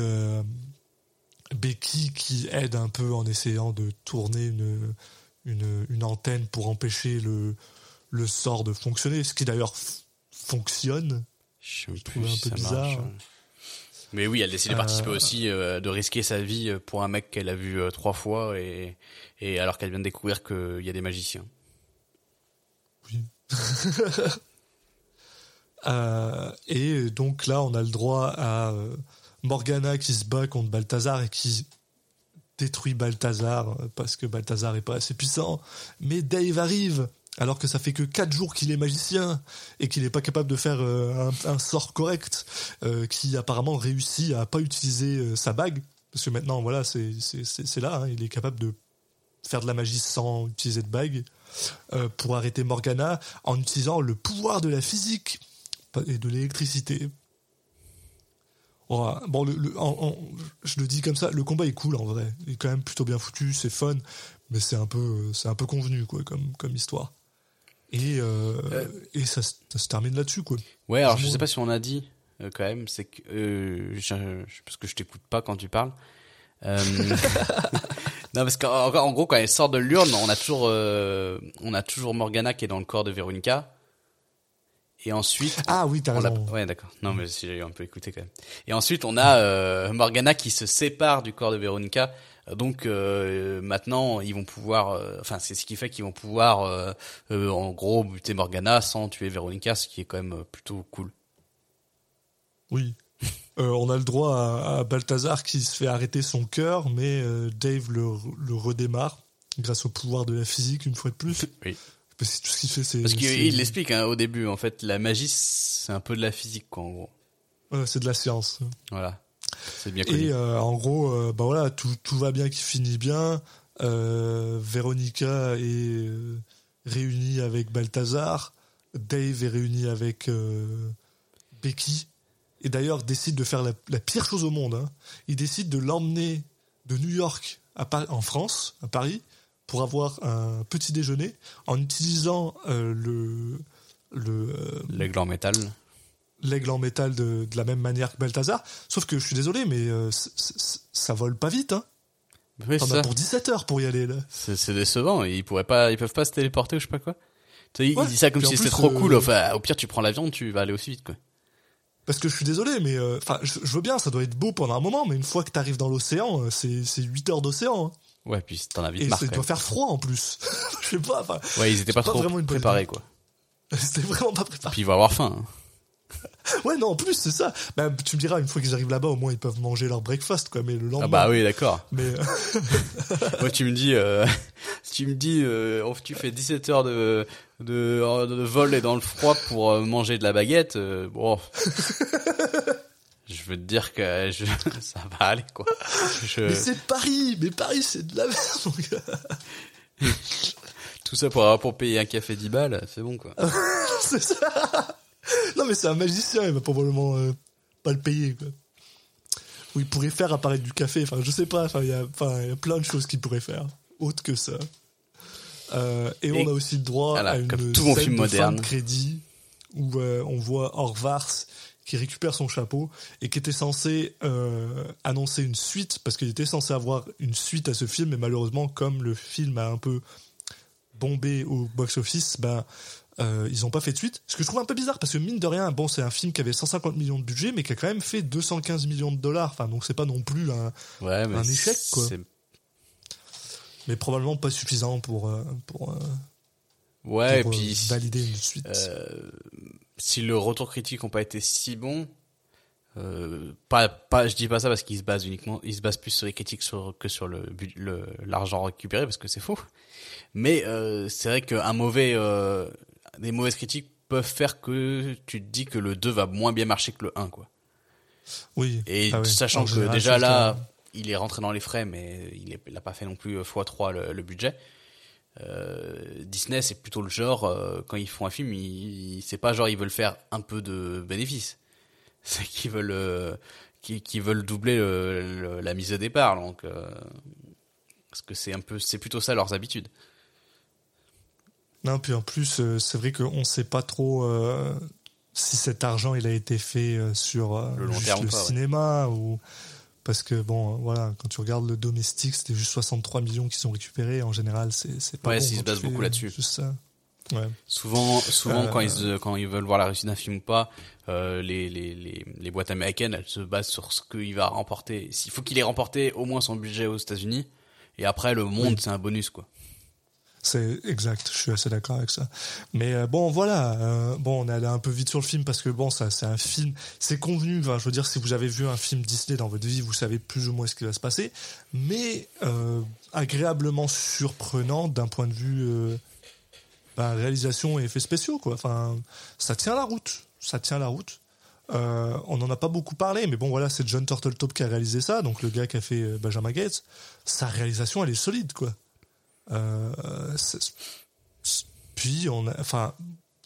Becky qui aide un peu en essayant de tourner une, une, une antenne pour empêcher le, le sort de fonctionner, ce qui d'ailleurs fonctionne. Je trouvais plus un peu bizarre. marche, ouais. Mais oui, elle décide de participer Euh, aussi, euh, de risquer sa vie euh, pour un mec qu'elle a vu trois fois et, et alors qu'elle vient de découvrir qu'il y a des magiciens. Euh, et donc là, on a le droit à Morgana qui se bat contre Balthazar et qui détruit Balthazar parce que Balthazar est pas assez puissant. Mais Dave arrive alors que ça fait que 4 jours qu'il est magicien et qu'il n'est pas capable de faire euh, un, sort correct, euh, qui apparemment réussit à pas utiliser euh, sa bague parce que maintenant voilà c'est là, hein, il est capable de faire de la magie sans utiliser de bague euh, pour arrêter Morgana en utilisant le pouvoir de la physique et de l'électricité. Bon, je le dis comme ça, le combat est cool en vrai. Il est quand même plutôt bien foutu, c'est fun, mais c'est un peu, c'est un peu convenu quoi, comme, comme histoire. Et, euh, et ça, se- ça se termine là-dessus quoi. Ouais, alors je Dis-moi. sais pas si on a dit euh, quand même, c'est que euh, je- je- parce que je t'écoute pas quand tu parles. Euh, non, parce qu'en en gros, quand elle sort de l'urne, on a toujours, euh, on a toujours Morgana qui est dans le corps de Veronica. Et ensuite, Ah oui, t'as raison. ouais, d'accord. Non, mais si j'ai un peu écouté quand même. Et ensuite, on a euh, Morgana qui se sépare du corps de Veronica. Donc euh, maintenant, ils vont pouvoir. euh, Enfin, c'est ce qui fait qu'ils vont pouvoir, euh, en gros, buter Morgana sans tuer Veronica, ce qui est quand même plutôt cool. Oui. On a le droit à, à Balthazar qui se fait arrêter son cœur, mais Dave le, le redémarre grâce au pouvoir de la physique une fois de plus. Oui. Parce que tout ce qu'il fait, c'est. Parce qu'il l'explique hein, au début, en fait, la magie, c'est un peu de la physique, quoi, en gros. Ouais, c'est de la science. Voilà. C'est bien connu. Et euh, en gros, euh, bah voilà, tout, tout va bien qui finit bien. Euh, Véronica est réunie avec Balthazar. Dave est réuni avec Becky. Et d'ailleurs, décide de faire la, la pire chose au monde. hein. Il décide de l'emmener de New York à en France, à Paris, pour avoir un petit déjeuner en utilisant euh, le, le, euh, L'aigle en métal. L'aigle en métal de, de la même manière que Balthazar. Sauf que je suis désolé, mais euh, ça vole pas vite. Hein. Oui, T'en as ça. pour 17 heures pour y aller. Là. C'est décevant. Ils pourraient pas, ils peuvent pas se téléporter ou je sais pas quoi. Tu sais, il dit ça comme si c'était trop euh, cool. Enfin, au pire, tu prends l'avion, tu vas aller aussi vite, quoi. Parce que je suis désolé, mais euh, enfin, je, je veux bien, ça doit être beau pendant un moment, mais une fois que t'arrives dans l'océan, euh, c'est c'est 8 heures d'océan. hein. Ouais, puis t'en as vite Et marre. ça quand doit faire froid en plus. je sais pas, Ouais, ils étaient pas pas trop préparés, quoi. c'était vraiment pas préparé. Puis ils vont avoir faim. hein. Ouais, non, en plus, c'est ça. Bah, tu me diras, une fois qu'ils arrivent là-bas, au moins ils peuvent manger leur breakfast, quoi, mais le lendemain. Ah bah oui, d'accord. Mais euh, Moi, tu me dis, euh, tu me dis, euh, oh, tu fais 17 heures de, de, de vol et dans le froid pour euh, manger de la baguette, euh, bon. je veux te dire que je, ça va aller, quoi. Je- mais c'est Paris, mais Paris, c'est de la merde. mon gars. tout ça pour, pour payer un café 10 balles, c'est bon, quoi. c'est ça. Non, mais c'est un magicien, il va probablement euh, pas le payer, quoi. Ou il pourrait faire apparaître du café, enfin, je sais pas, enfin, il y a plein de choses qu'il pourrait faire, autre que ça. Euh, et, Et- on a aussi le droit Voilà, à une comme tout film de fin moderne. de crédit où euh, on voit Orvars qui récupère son chapeau et qui était censé euh, annoncer une suite parce qu'il était censé avoir une suite à ce film mais malheureusement comme le film a un peu bombé au box-office, ben euh, ils n'ont pas fait de suite. Ce que je trouve un peu bizarre parce que mine de rien, bon c'est un film qui avait 150 millions de budget mais qui a quand même fait 215 millions de dollars. Enfin donc c'est pas non plus un, Ouais, mais Un échec, quoi. mais probablement pas suffisant pour pour, euh, pour, et euh, puis valider une suite. si le retour critique n'ont pas été si bon, euh, pas, pas, je dis pas ça parce qu'ils se basent uniquement, ils se basent plus sur les critiques sur, que sur le l'argent récupéré parce que c'est faux. Mais c'est vrai qu'un mauvais, des mauvaises critiques peuvent faire que tu te dis que le 2 va moins bien marcher que le 1 quoi. oui. Et Ah oui. sachant En que général, déjà là, il est rentré dans les frais, mais il, est, il a pas fait non plus x3 le, le budget. Euh, Disney, c'est plutôt le genre euh, quand ils font un film, ils, ils- c'est pas genre ils veulent faire un peu de bénéfice, c'est qu'ils veulent euh, qu'ils veulent doubler le- le- la mise de départ, donc euh, parce que c'est un peu, c'est plutôt ça leurs habitudes. Non, puis en plus, euh, c'est vrai qu'on sait pas trop euh, si cet argent il a été fait euh, sur Le long terme ou le pas, ouais. cinéma ou parce que bon, voilà, quand tu regardes le domestique, c'était juste 63 millions qui sont récupérés. En général, c'est pas Ouais, bon s'ils se basent beaucoup là-dessus. Ouais. Souvent, souvent Euh, quand ils se- quand ils veulent voir la réussite d'un film ou pas, euh, les, les les les boîtes américaines, elles se basent sur ce qu'il va remporter. Il faut qu'il ait remporté au moins son budget aux États-Unis, et après le monde c'est un bonus quoi. C'est exact, je suis assez d'accord avec ça. Mais euh, bon, voilà, euh, bon, on est allé un peu vite sur le film parce que bon, ça, c'est un film, c'est convenu. Enfin, je veux dire, si vous avez vu un film Disney dans votre vie, vous savez plus ou moins ce qui va se passer, mais euh, agréablement surprenant d'un point de vue ben, réalisation et effets spéciaux, quoi. Enfin, ça tient la route, ça tient la route. On n'en a pas beaucoup parlé, mais bon, voilà, c'est John Turteltaub qui a réalisé ça, donc le gars qui a fait Benjamin Gates. Sa réalisation, elle est solide, quoi. Euh, puis on a, enfin,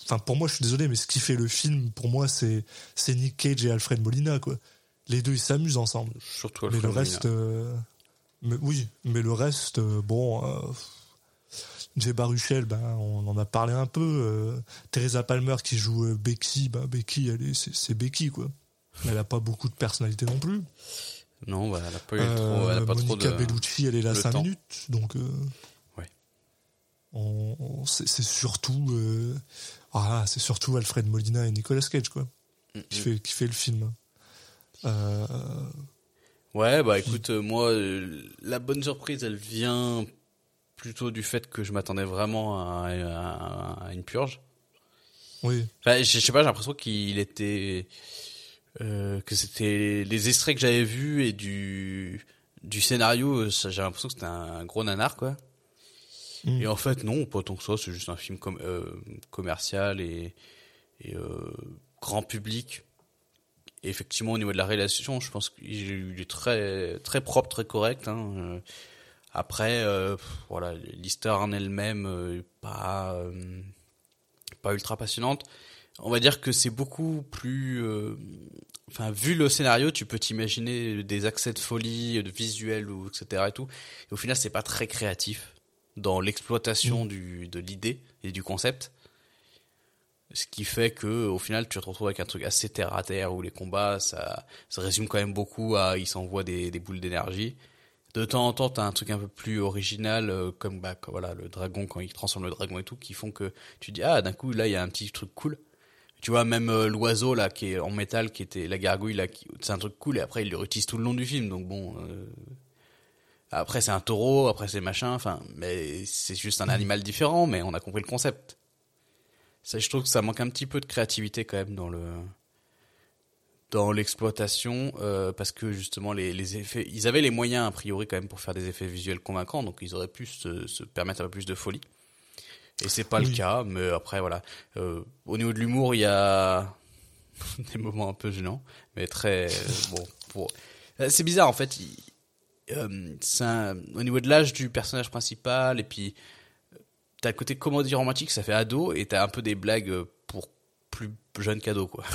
enfin pour moi, je suis désolé, mais ce qui fait le film, pour moi, c'est c'est Nick Cage et Alfred Molina, quoi. Les deux, ils s'amusent ensemble. Surtout mais le Alfred reste, euh, mais oui, mais le reste, euh, bon. Euh, Jay Baruchel, ben, on en a parlé un peu. Teresa Palmer qui joue Becky, ben, Becky, elle est, c'est, Becky quoi. Elle a pas beaucoup de personnalité non plus. Non, bah, elle a pas eu trop, elle a pas Monica trop de. Bellucci, elle est là le 5 temps. minutes, donc. Ouais. on- on- c'est, surtout, euh, ah, c'est surtout Alfred Molina et Nicolas Cage quoi, Mm, qui fait, qui fait le film. Euh, Ouais, bah écoute, euh, moi, la bonne surprise, elle vient plutôt du fait que je m'attendais vraiment à, à- à une purge. oui, Enfin, je je sais pas, j'ai l'impression qu'il était euh, que c'était les extraits que j'avais vus et du du scénario, j'ai l'impression que c'était un gros nanar quoi. Mm. Et en fait non, pas tant que ça, c'est juste un film euh, commercial et, euh, grand public. Effectivement au niveau de la réalisation, je pense qu'il est très très propre, très correct. Hein. Euh, Après, voilà, l'histoire en elle-même, pas pas ultra passionnante. On va dire que c'est beaucoup plus. Enfin, vu le scénario, tu peux t'imaginer des accès de folie, de visuel ou etc. Et tout. Et au final, c'est pas très créatif dans l'exploitation du de l'idée et du concept. Ce qui fait que au final, tu te retrouves avec un truc assez terre à terre où les combats, ça, ça résume quand même beaucoup à ils s'envoient des, des boules d'énergie. De temps en temps, t'as un truc un peu plus original, euh, comme bah, voilà le dragon quand il transforme le dragon et tout, qui font que tu dis ah d'un coup là il y a un petit truc cool. Tu vois même euh, l'oiseau là qui est en métal, qui était la gargouille là, qui- c'est un truc cool et après il le réutilise tout le long du film. Donc bon, euh, après c'est un taureau, après c'est machin, enfin mais c'est juste un animal différent, mais on a compris le concept. Ça, je trouve que ça manque un petit peu de créativité quand même dans le dans l'exploitation euh, parce que justement les, les effets ils avaient les moyens a priori quand même pour faire des effets visuels convaincants donc ils auraient pu se, se permettre un peu plus de folie. Et c'est pas le cas mais après voilà. Euh, au niveau de l'humour il y a des moments un peu gênants mais très euh, bon pour c'est bizarre en fait il- euh, un- au niveau de l'âge du personnage principal et puis euh, t'as le côté comédie romantique ça fait ado et t'as un peu des blagues euh, pour plus jeunes qu'ado quoi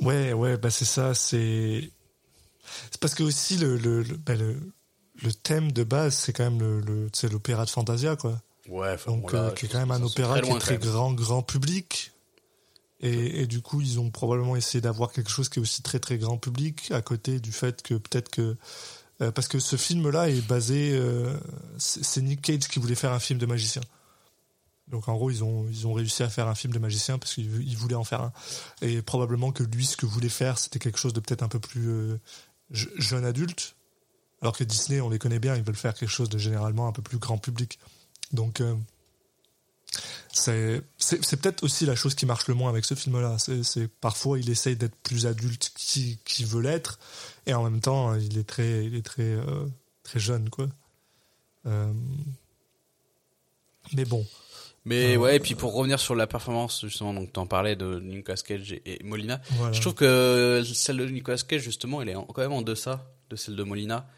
Ouais, ouais, bah c'est ça, c'est. C'est parce que aussi le, le, le, bah, le, le thème de base, c'est quand même le, l'opéra de Fantasia, quoi. Ouais, donc là, euh, qui est quand même un opéra qui est très grand grand public et, du coup ils ont probablement essayé d'avoir quelque chose qui est aussi très très grand public à côté du fait que peut-être que euh, parce que ce film là est basé euh, c'est Nick Cage qui voulait faire un film de magicien. Donc en gros ils ont ils ont réussi à faire un film de magicien parce qu'ils ils voulaient en faire un. Et probablement que lui ce que voulait faire c'était quelque chose de peut-être un peu plus euh, je- jeune adulte. Alors que Disney on les connaît bien ils veulent faire quelque chose de généralement un peu plus grand public. Donc c'est peut-être aussi la chose qui marche le moins avec ce film-là. C'est parfois il essaye d'être plus adulte qu'il qu'il veut l'être, et en même temps il est très il est très euh, très jeune quoi. Euh, mais bon, Mais Euh, ouais, et puis pour revenir sur la performance, justement, donc t'en parlais de Nicolas Cage et, et Molina. voilà. Je trouve que celle de Nicolas Cage, justement, elle est en- quand même en deçà de celle de Molina.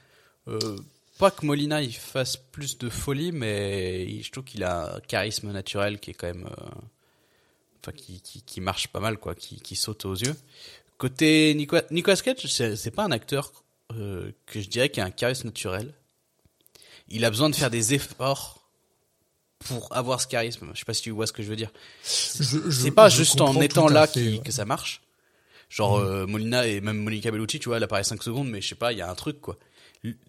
Euh, pas que Molina il fasse plus de folie, mais je trouve qu'il a un charisme naturel qui est quand même, euh, enfin qui, qui, qui marche pas mal, quoi, qui, qui saute aux yeux. Côté Nicolas, Nicolas Cage, c'est pas un acteur euh, que je dirais qui a un charisme naturel. Il a besoin de faire des efforts pour avoir ce charisme. Je sais pas si tu vois ce que je veux dire. C'est pas je juste en étant là fait, qui- ouais. Mm. que ça marche. Genre euh, Molina et même Monica Bellucci, tu vois, elle apparaît 5 secondes, mais je sais pas, il y a un truc quoi.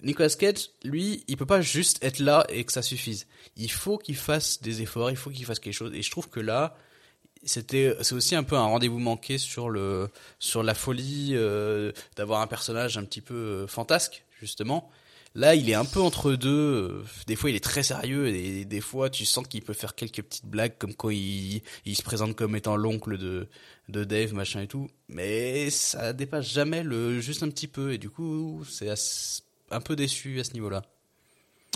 Nicolas Cage, lui, il peut pas juste être là et que ça suffise. Il faut qu'il fasse des efforts, il faut qu'il fasse quelque chose. Et je trouve que là, c'était, c'est aussi un peu un rendez-vous manqué sur le, sur la folie euh, d'avoir un personnage un petit peu euh, fantasque, justement. Là, il est un peu entre deux. euh, Des fois, il est très sérieux et des fois, tu sens qu'il peut faire quelques petites blagues, comme quand il, il se présente comme étant l'oncle de, de Dave, machin et tout. Mais ça dépasse jamais le juste un petit peu et du coup, c'est assez- un peu déçu à ce niveau-là.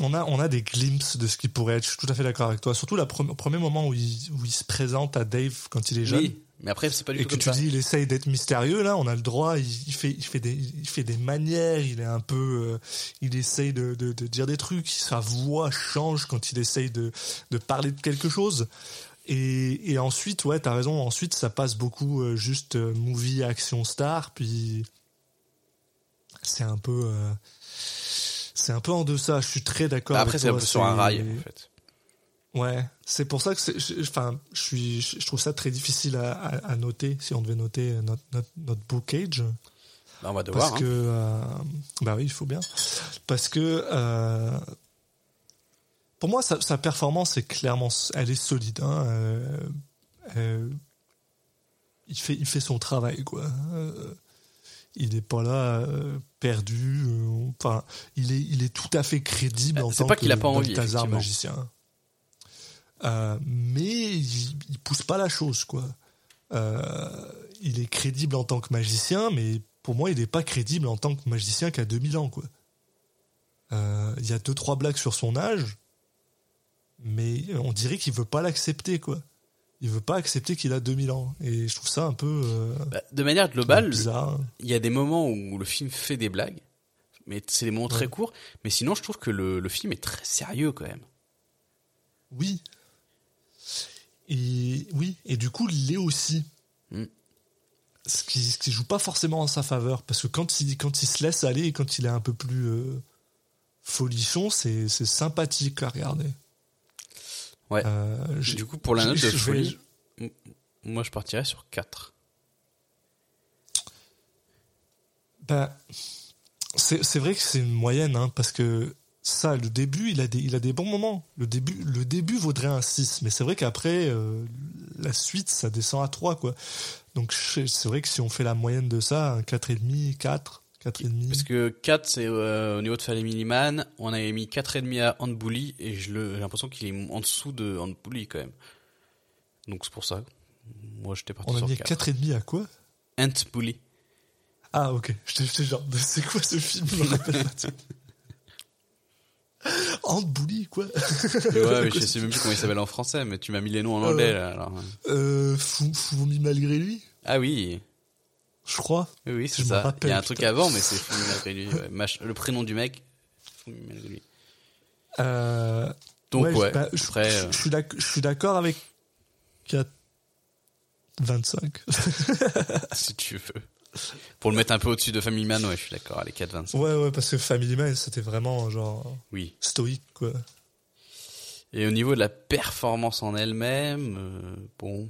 On a, on a des glimpses de ce qui pourrait être. Je suis tout à fait d'accord avec toi. Surtout pre- au premier moment où il, où il se présente à Dave quand il est jeune. Oui, mais après, c'est pas du et tout que comme tu ça. dis il essaye d'être mystérieux là on a le droit il, il fait il fait des il fait des manières il est un peu euh, il essaye de, de, de dire des trucs sa voix change quand il essaye de de parler de quelque chose et, et ensuite ouais t'as raison ensuite ça passe beaucoup euh, juste euh, movie action star puis c'est un peu c'est un peu en deçà je suis très d'accord Après, avec c'est un peu sur un rail, en fait. Ouais, c'est pour ça que je- enfin, je suis, je trouve ça très difficile à, à, à noter si on devait noter notre notre, notre bookage Bah, on va parce devoir. que, hein. euh, bah oui, il faut bien, parce que euh, pour moi sa, sa performance est clairement, elle est solide. Hein, euh, euh, il fait, il fait son travail quoi. Il n'est pas là euh, perdu. euh, Enfin, il est, il est tout à fait crédible Euh, en tant pas que a pas envie, magicien. Euh, mais il, il pousse pas la chose, quoi. Euh, il est crédible en tant que magicien, mais pour moi, il n'est pas crédible en tant que magicien qui a 2000 ans, quoi. Il y a deux trois blagues sur son âge, mais on dirait qu'il veut pas l'accepter, quoi. Il veut pas accepter qu'il a 2000 ans, et je trouve ça un peu euh, Bah, de manière globale, il y a des moments où le film fait des blagues, mais c'est des moments très courts. Mais sinon, je trouve que le, le film est très sérieux quand même. Oui. Et oui, et du coup, il l'est aussi. Mm. Ce qui, ce qui joue pas forcément en sa faveur, parce que quand il, quand il se laisse aller et quand il est un peu plus euh, folichon, c'est c'est sympathique à regarder. Ouais. Euh, Du coup, pour la note de je folie, moi je partirais sur 4. Ben, c'est c'est vrai que c'est une moyenne, hein, parce que ça, le début, il a des, il a des bons moments. Le début, le début vaudrait un 6, mais c'est vrai qu'après, euh, la suite, ça descend à 3, quoi. Donc, c'est vrai que si on fait la moyenne de ça, un 4,5, 4, 4,5. Parce que 4, c'est euh, au niveau de Family Man, on avait mis 4,5 à Ant Bully, et je j'ai l'impression qu'il est en dessous de Ant Bully quand même. Donc c'est pour ça. Moi j'étais parti On a sur mis 4. 4,5 à quoi? Ant Bully. Ah, ok. J'étais j'étais genre, c'est quoi ce film? Je me rappelle pas quoi? Ouais, mais je sais même plus comment il s'appelle en français, mais tu m'as mis les noms en anglais là. Alors. euh, Fou- Fourmi malgré lui, Ah oui, je crois. oui, c'est ça. rappelle, Il y a un truc avant, mais c'est Fumi malgré lui. ouais. Le prénom du mec, Fumi malgré lui. Euh, Donc Ouais, bah, je, après, je- euh, je suis d'accord avec 4... 25. si tu veux. Pour le mettre un peu au-dessus de Family Man, ouais, je suis d'accord, allez, 4,25. ouais, ouais, parce que Family Man, c'était vraiment genre Oui. stoïque, quoi. Et au niveau de la performance en elle-même, euh, bon,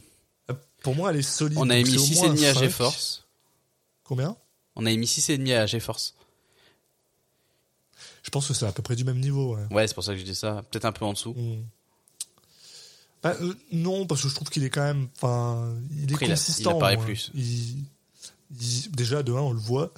Pour moi, elle est solide. on a émis c'est au moins un 6,5 à cinq. Combien On a émis 6,5 à GeForce. Je pense que c'est à peu près du même niveau. Ouais. Ouais, c'est pour ça que je dis ça. Peut-être un peu en dessous. Mm. Bah, euh, non, parce que je trouve qu'il est quand même. Enfin, il est Après, il a- il consistant. apparaît moi. plus. Il- il- déjà, de un, on le voit.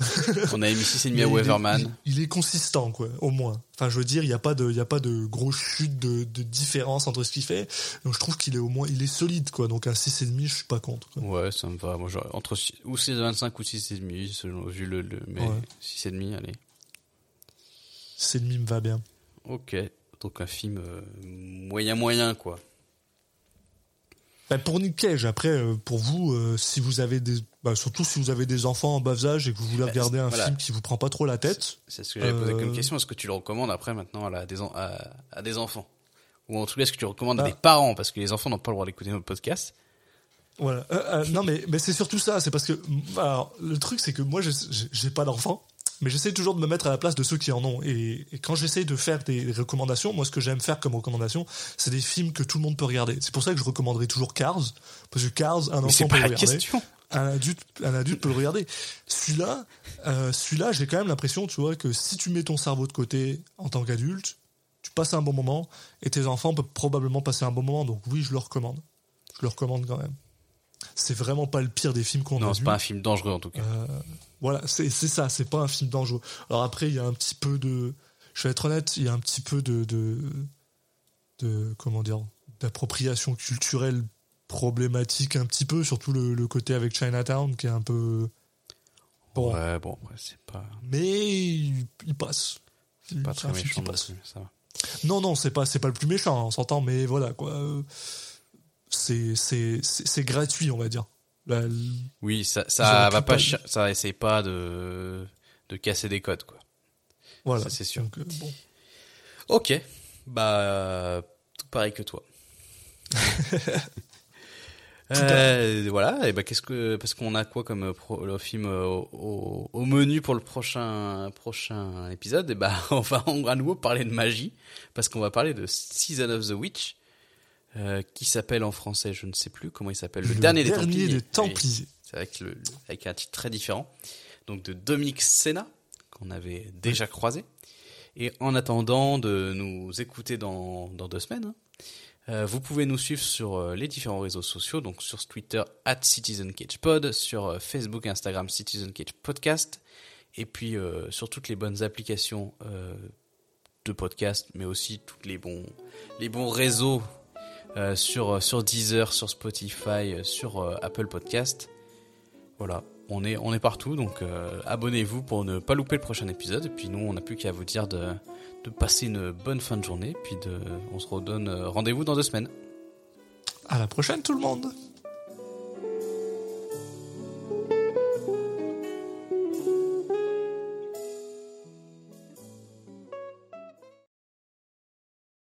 On a émis 6,5 Mais à Weatherman. Il, il est consistant, quoi, au moins. Enfin, je veux dire, il n'y a pas de, il y a pas de grosse chute de, de différence entre ce qu'il fait. Donc, je trouve qu'il est au moins, il est solide, quoi. Donc, un 6,5, je suis pas contre. quoi. Ouais, ça me va. Moi, j'aurais entre six- ou 6,25 ou 6,5 selon vu le, le mais Ouais. 6,5 allez. 6,5 me va bien. OK. Donc un film euh, moyen moyen quoi. Bah, pour Nick Cage, après, euh, pour vous, euh, si vous avez des, bah, surtout si vous avez des enfants en bas âge et que vous voulez Bah, regarder un voilà. film qui vous prend pas trop la tête, C'est ce que j'avais posé comme Euh, question. Est-ce que tu le recommandes après maintenant à, la- à, à des enfants? Ou en tout cas, est-ce que tu le recommandes à Ah. des parents? Parce que les enfants n'ont pas le droit d'écouter notre podcast. Voilà. Euh, euh, non, mais, mais c'est surtout ça. C'est parce que alors, le truc, c'est que moi, je- j'ai j'ai pas d'enfant, mais j'essaie toujours de me mettre à la place de ceux qui en ont. Et, et quand j'essaie de faire des recommandations, moi, ce que j'aime faire comme recommandation, c'est des films que tout le monde peut regarder. C'est pour ça que je recommanderais toujours Cars, parce que Cars, un enfant peut le regarder. question. Un adulte, un adulte peut le regarder. Celui-là, euh, celui-là, j'ai quand même l'impression, tu vois, que si tu mets ton cerveau de côté en tant qu'adulte, tu passes un bon moment et tes enfants peuvent probablement passer un bon moment. Donc oui, je le recommande. Je le recommande quand même. C'est vraiment pas le pire des films qu'on a Non, c'est pas un film dangereux en tout cas. Euh, voilà, c'est ça, c'est pas un film dangereux. Alors après, il y a un petit peu de. Je vais être honnête, il y a un petit peu de. de, de comment dire D'appropriation culturelle problématique, un petit peu, surtout le, le côté avec Chinatown qui est un peu. Bon, Ouais, bon, ouais, c'est pas, mais il, il passe. c'est pas très méchant. passe. plus, ça va. Non, non, c'est pas, pas le plus méchant, hein, on s'entend, mais voilà, quoi. Euh, C'est, gratuit, on va dire. La- Oui, ça, ça va pas, ça essaie pas de, de casser des codes quoi. voilà. C'est sûr. Donc, euh, bon. Ok, bah euh, tout pareil que toi. Euh, voilà, et bah qu'est-ce que parce qu'on a quoi comme pro- le film au, au- au menu pour le prochain prochain épisode? Et bah on va à nouveau parler de magie parce qu'on va parler de Season of the Witch euh, qui s'appelle en français, je ne sais plus comment il s'appelle, le, dernier, des Templiers. des Oui. Templiers. C'est avec, le, le- avec un titre très différent. Donc de Dominique Senna, qu'on avait déjà croisé. Et en attendant de nous écouter dans, dans deux semaines, hein, euh, vous pouvez nous suivre sur euh, les différents réseaux sociaux, donc sur Twitter at CitizenCagePod, sur euh, Facebook et Instagram Citizen Cage Podcast, et puis euh, sur toutes les bonnes applications de podcast, mais aussi tous les bons, les bons réseaux euh, sur, sur Deezer, sur Spotify, euh, sur euh, Apple Podcast. Voilà, on est, on est partout, donc euh, abonnez-vous pour ne pas louper le prochain épisode. Et puis nous, on n'a plus qu'à vous dire de, de passer une bonne fin de journée. Puis de, on se redonne euh, rendez-vous dans deux semaines. À la prochaine, tout le monde!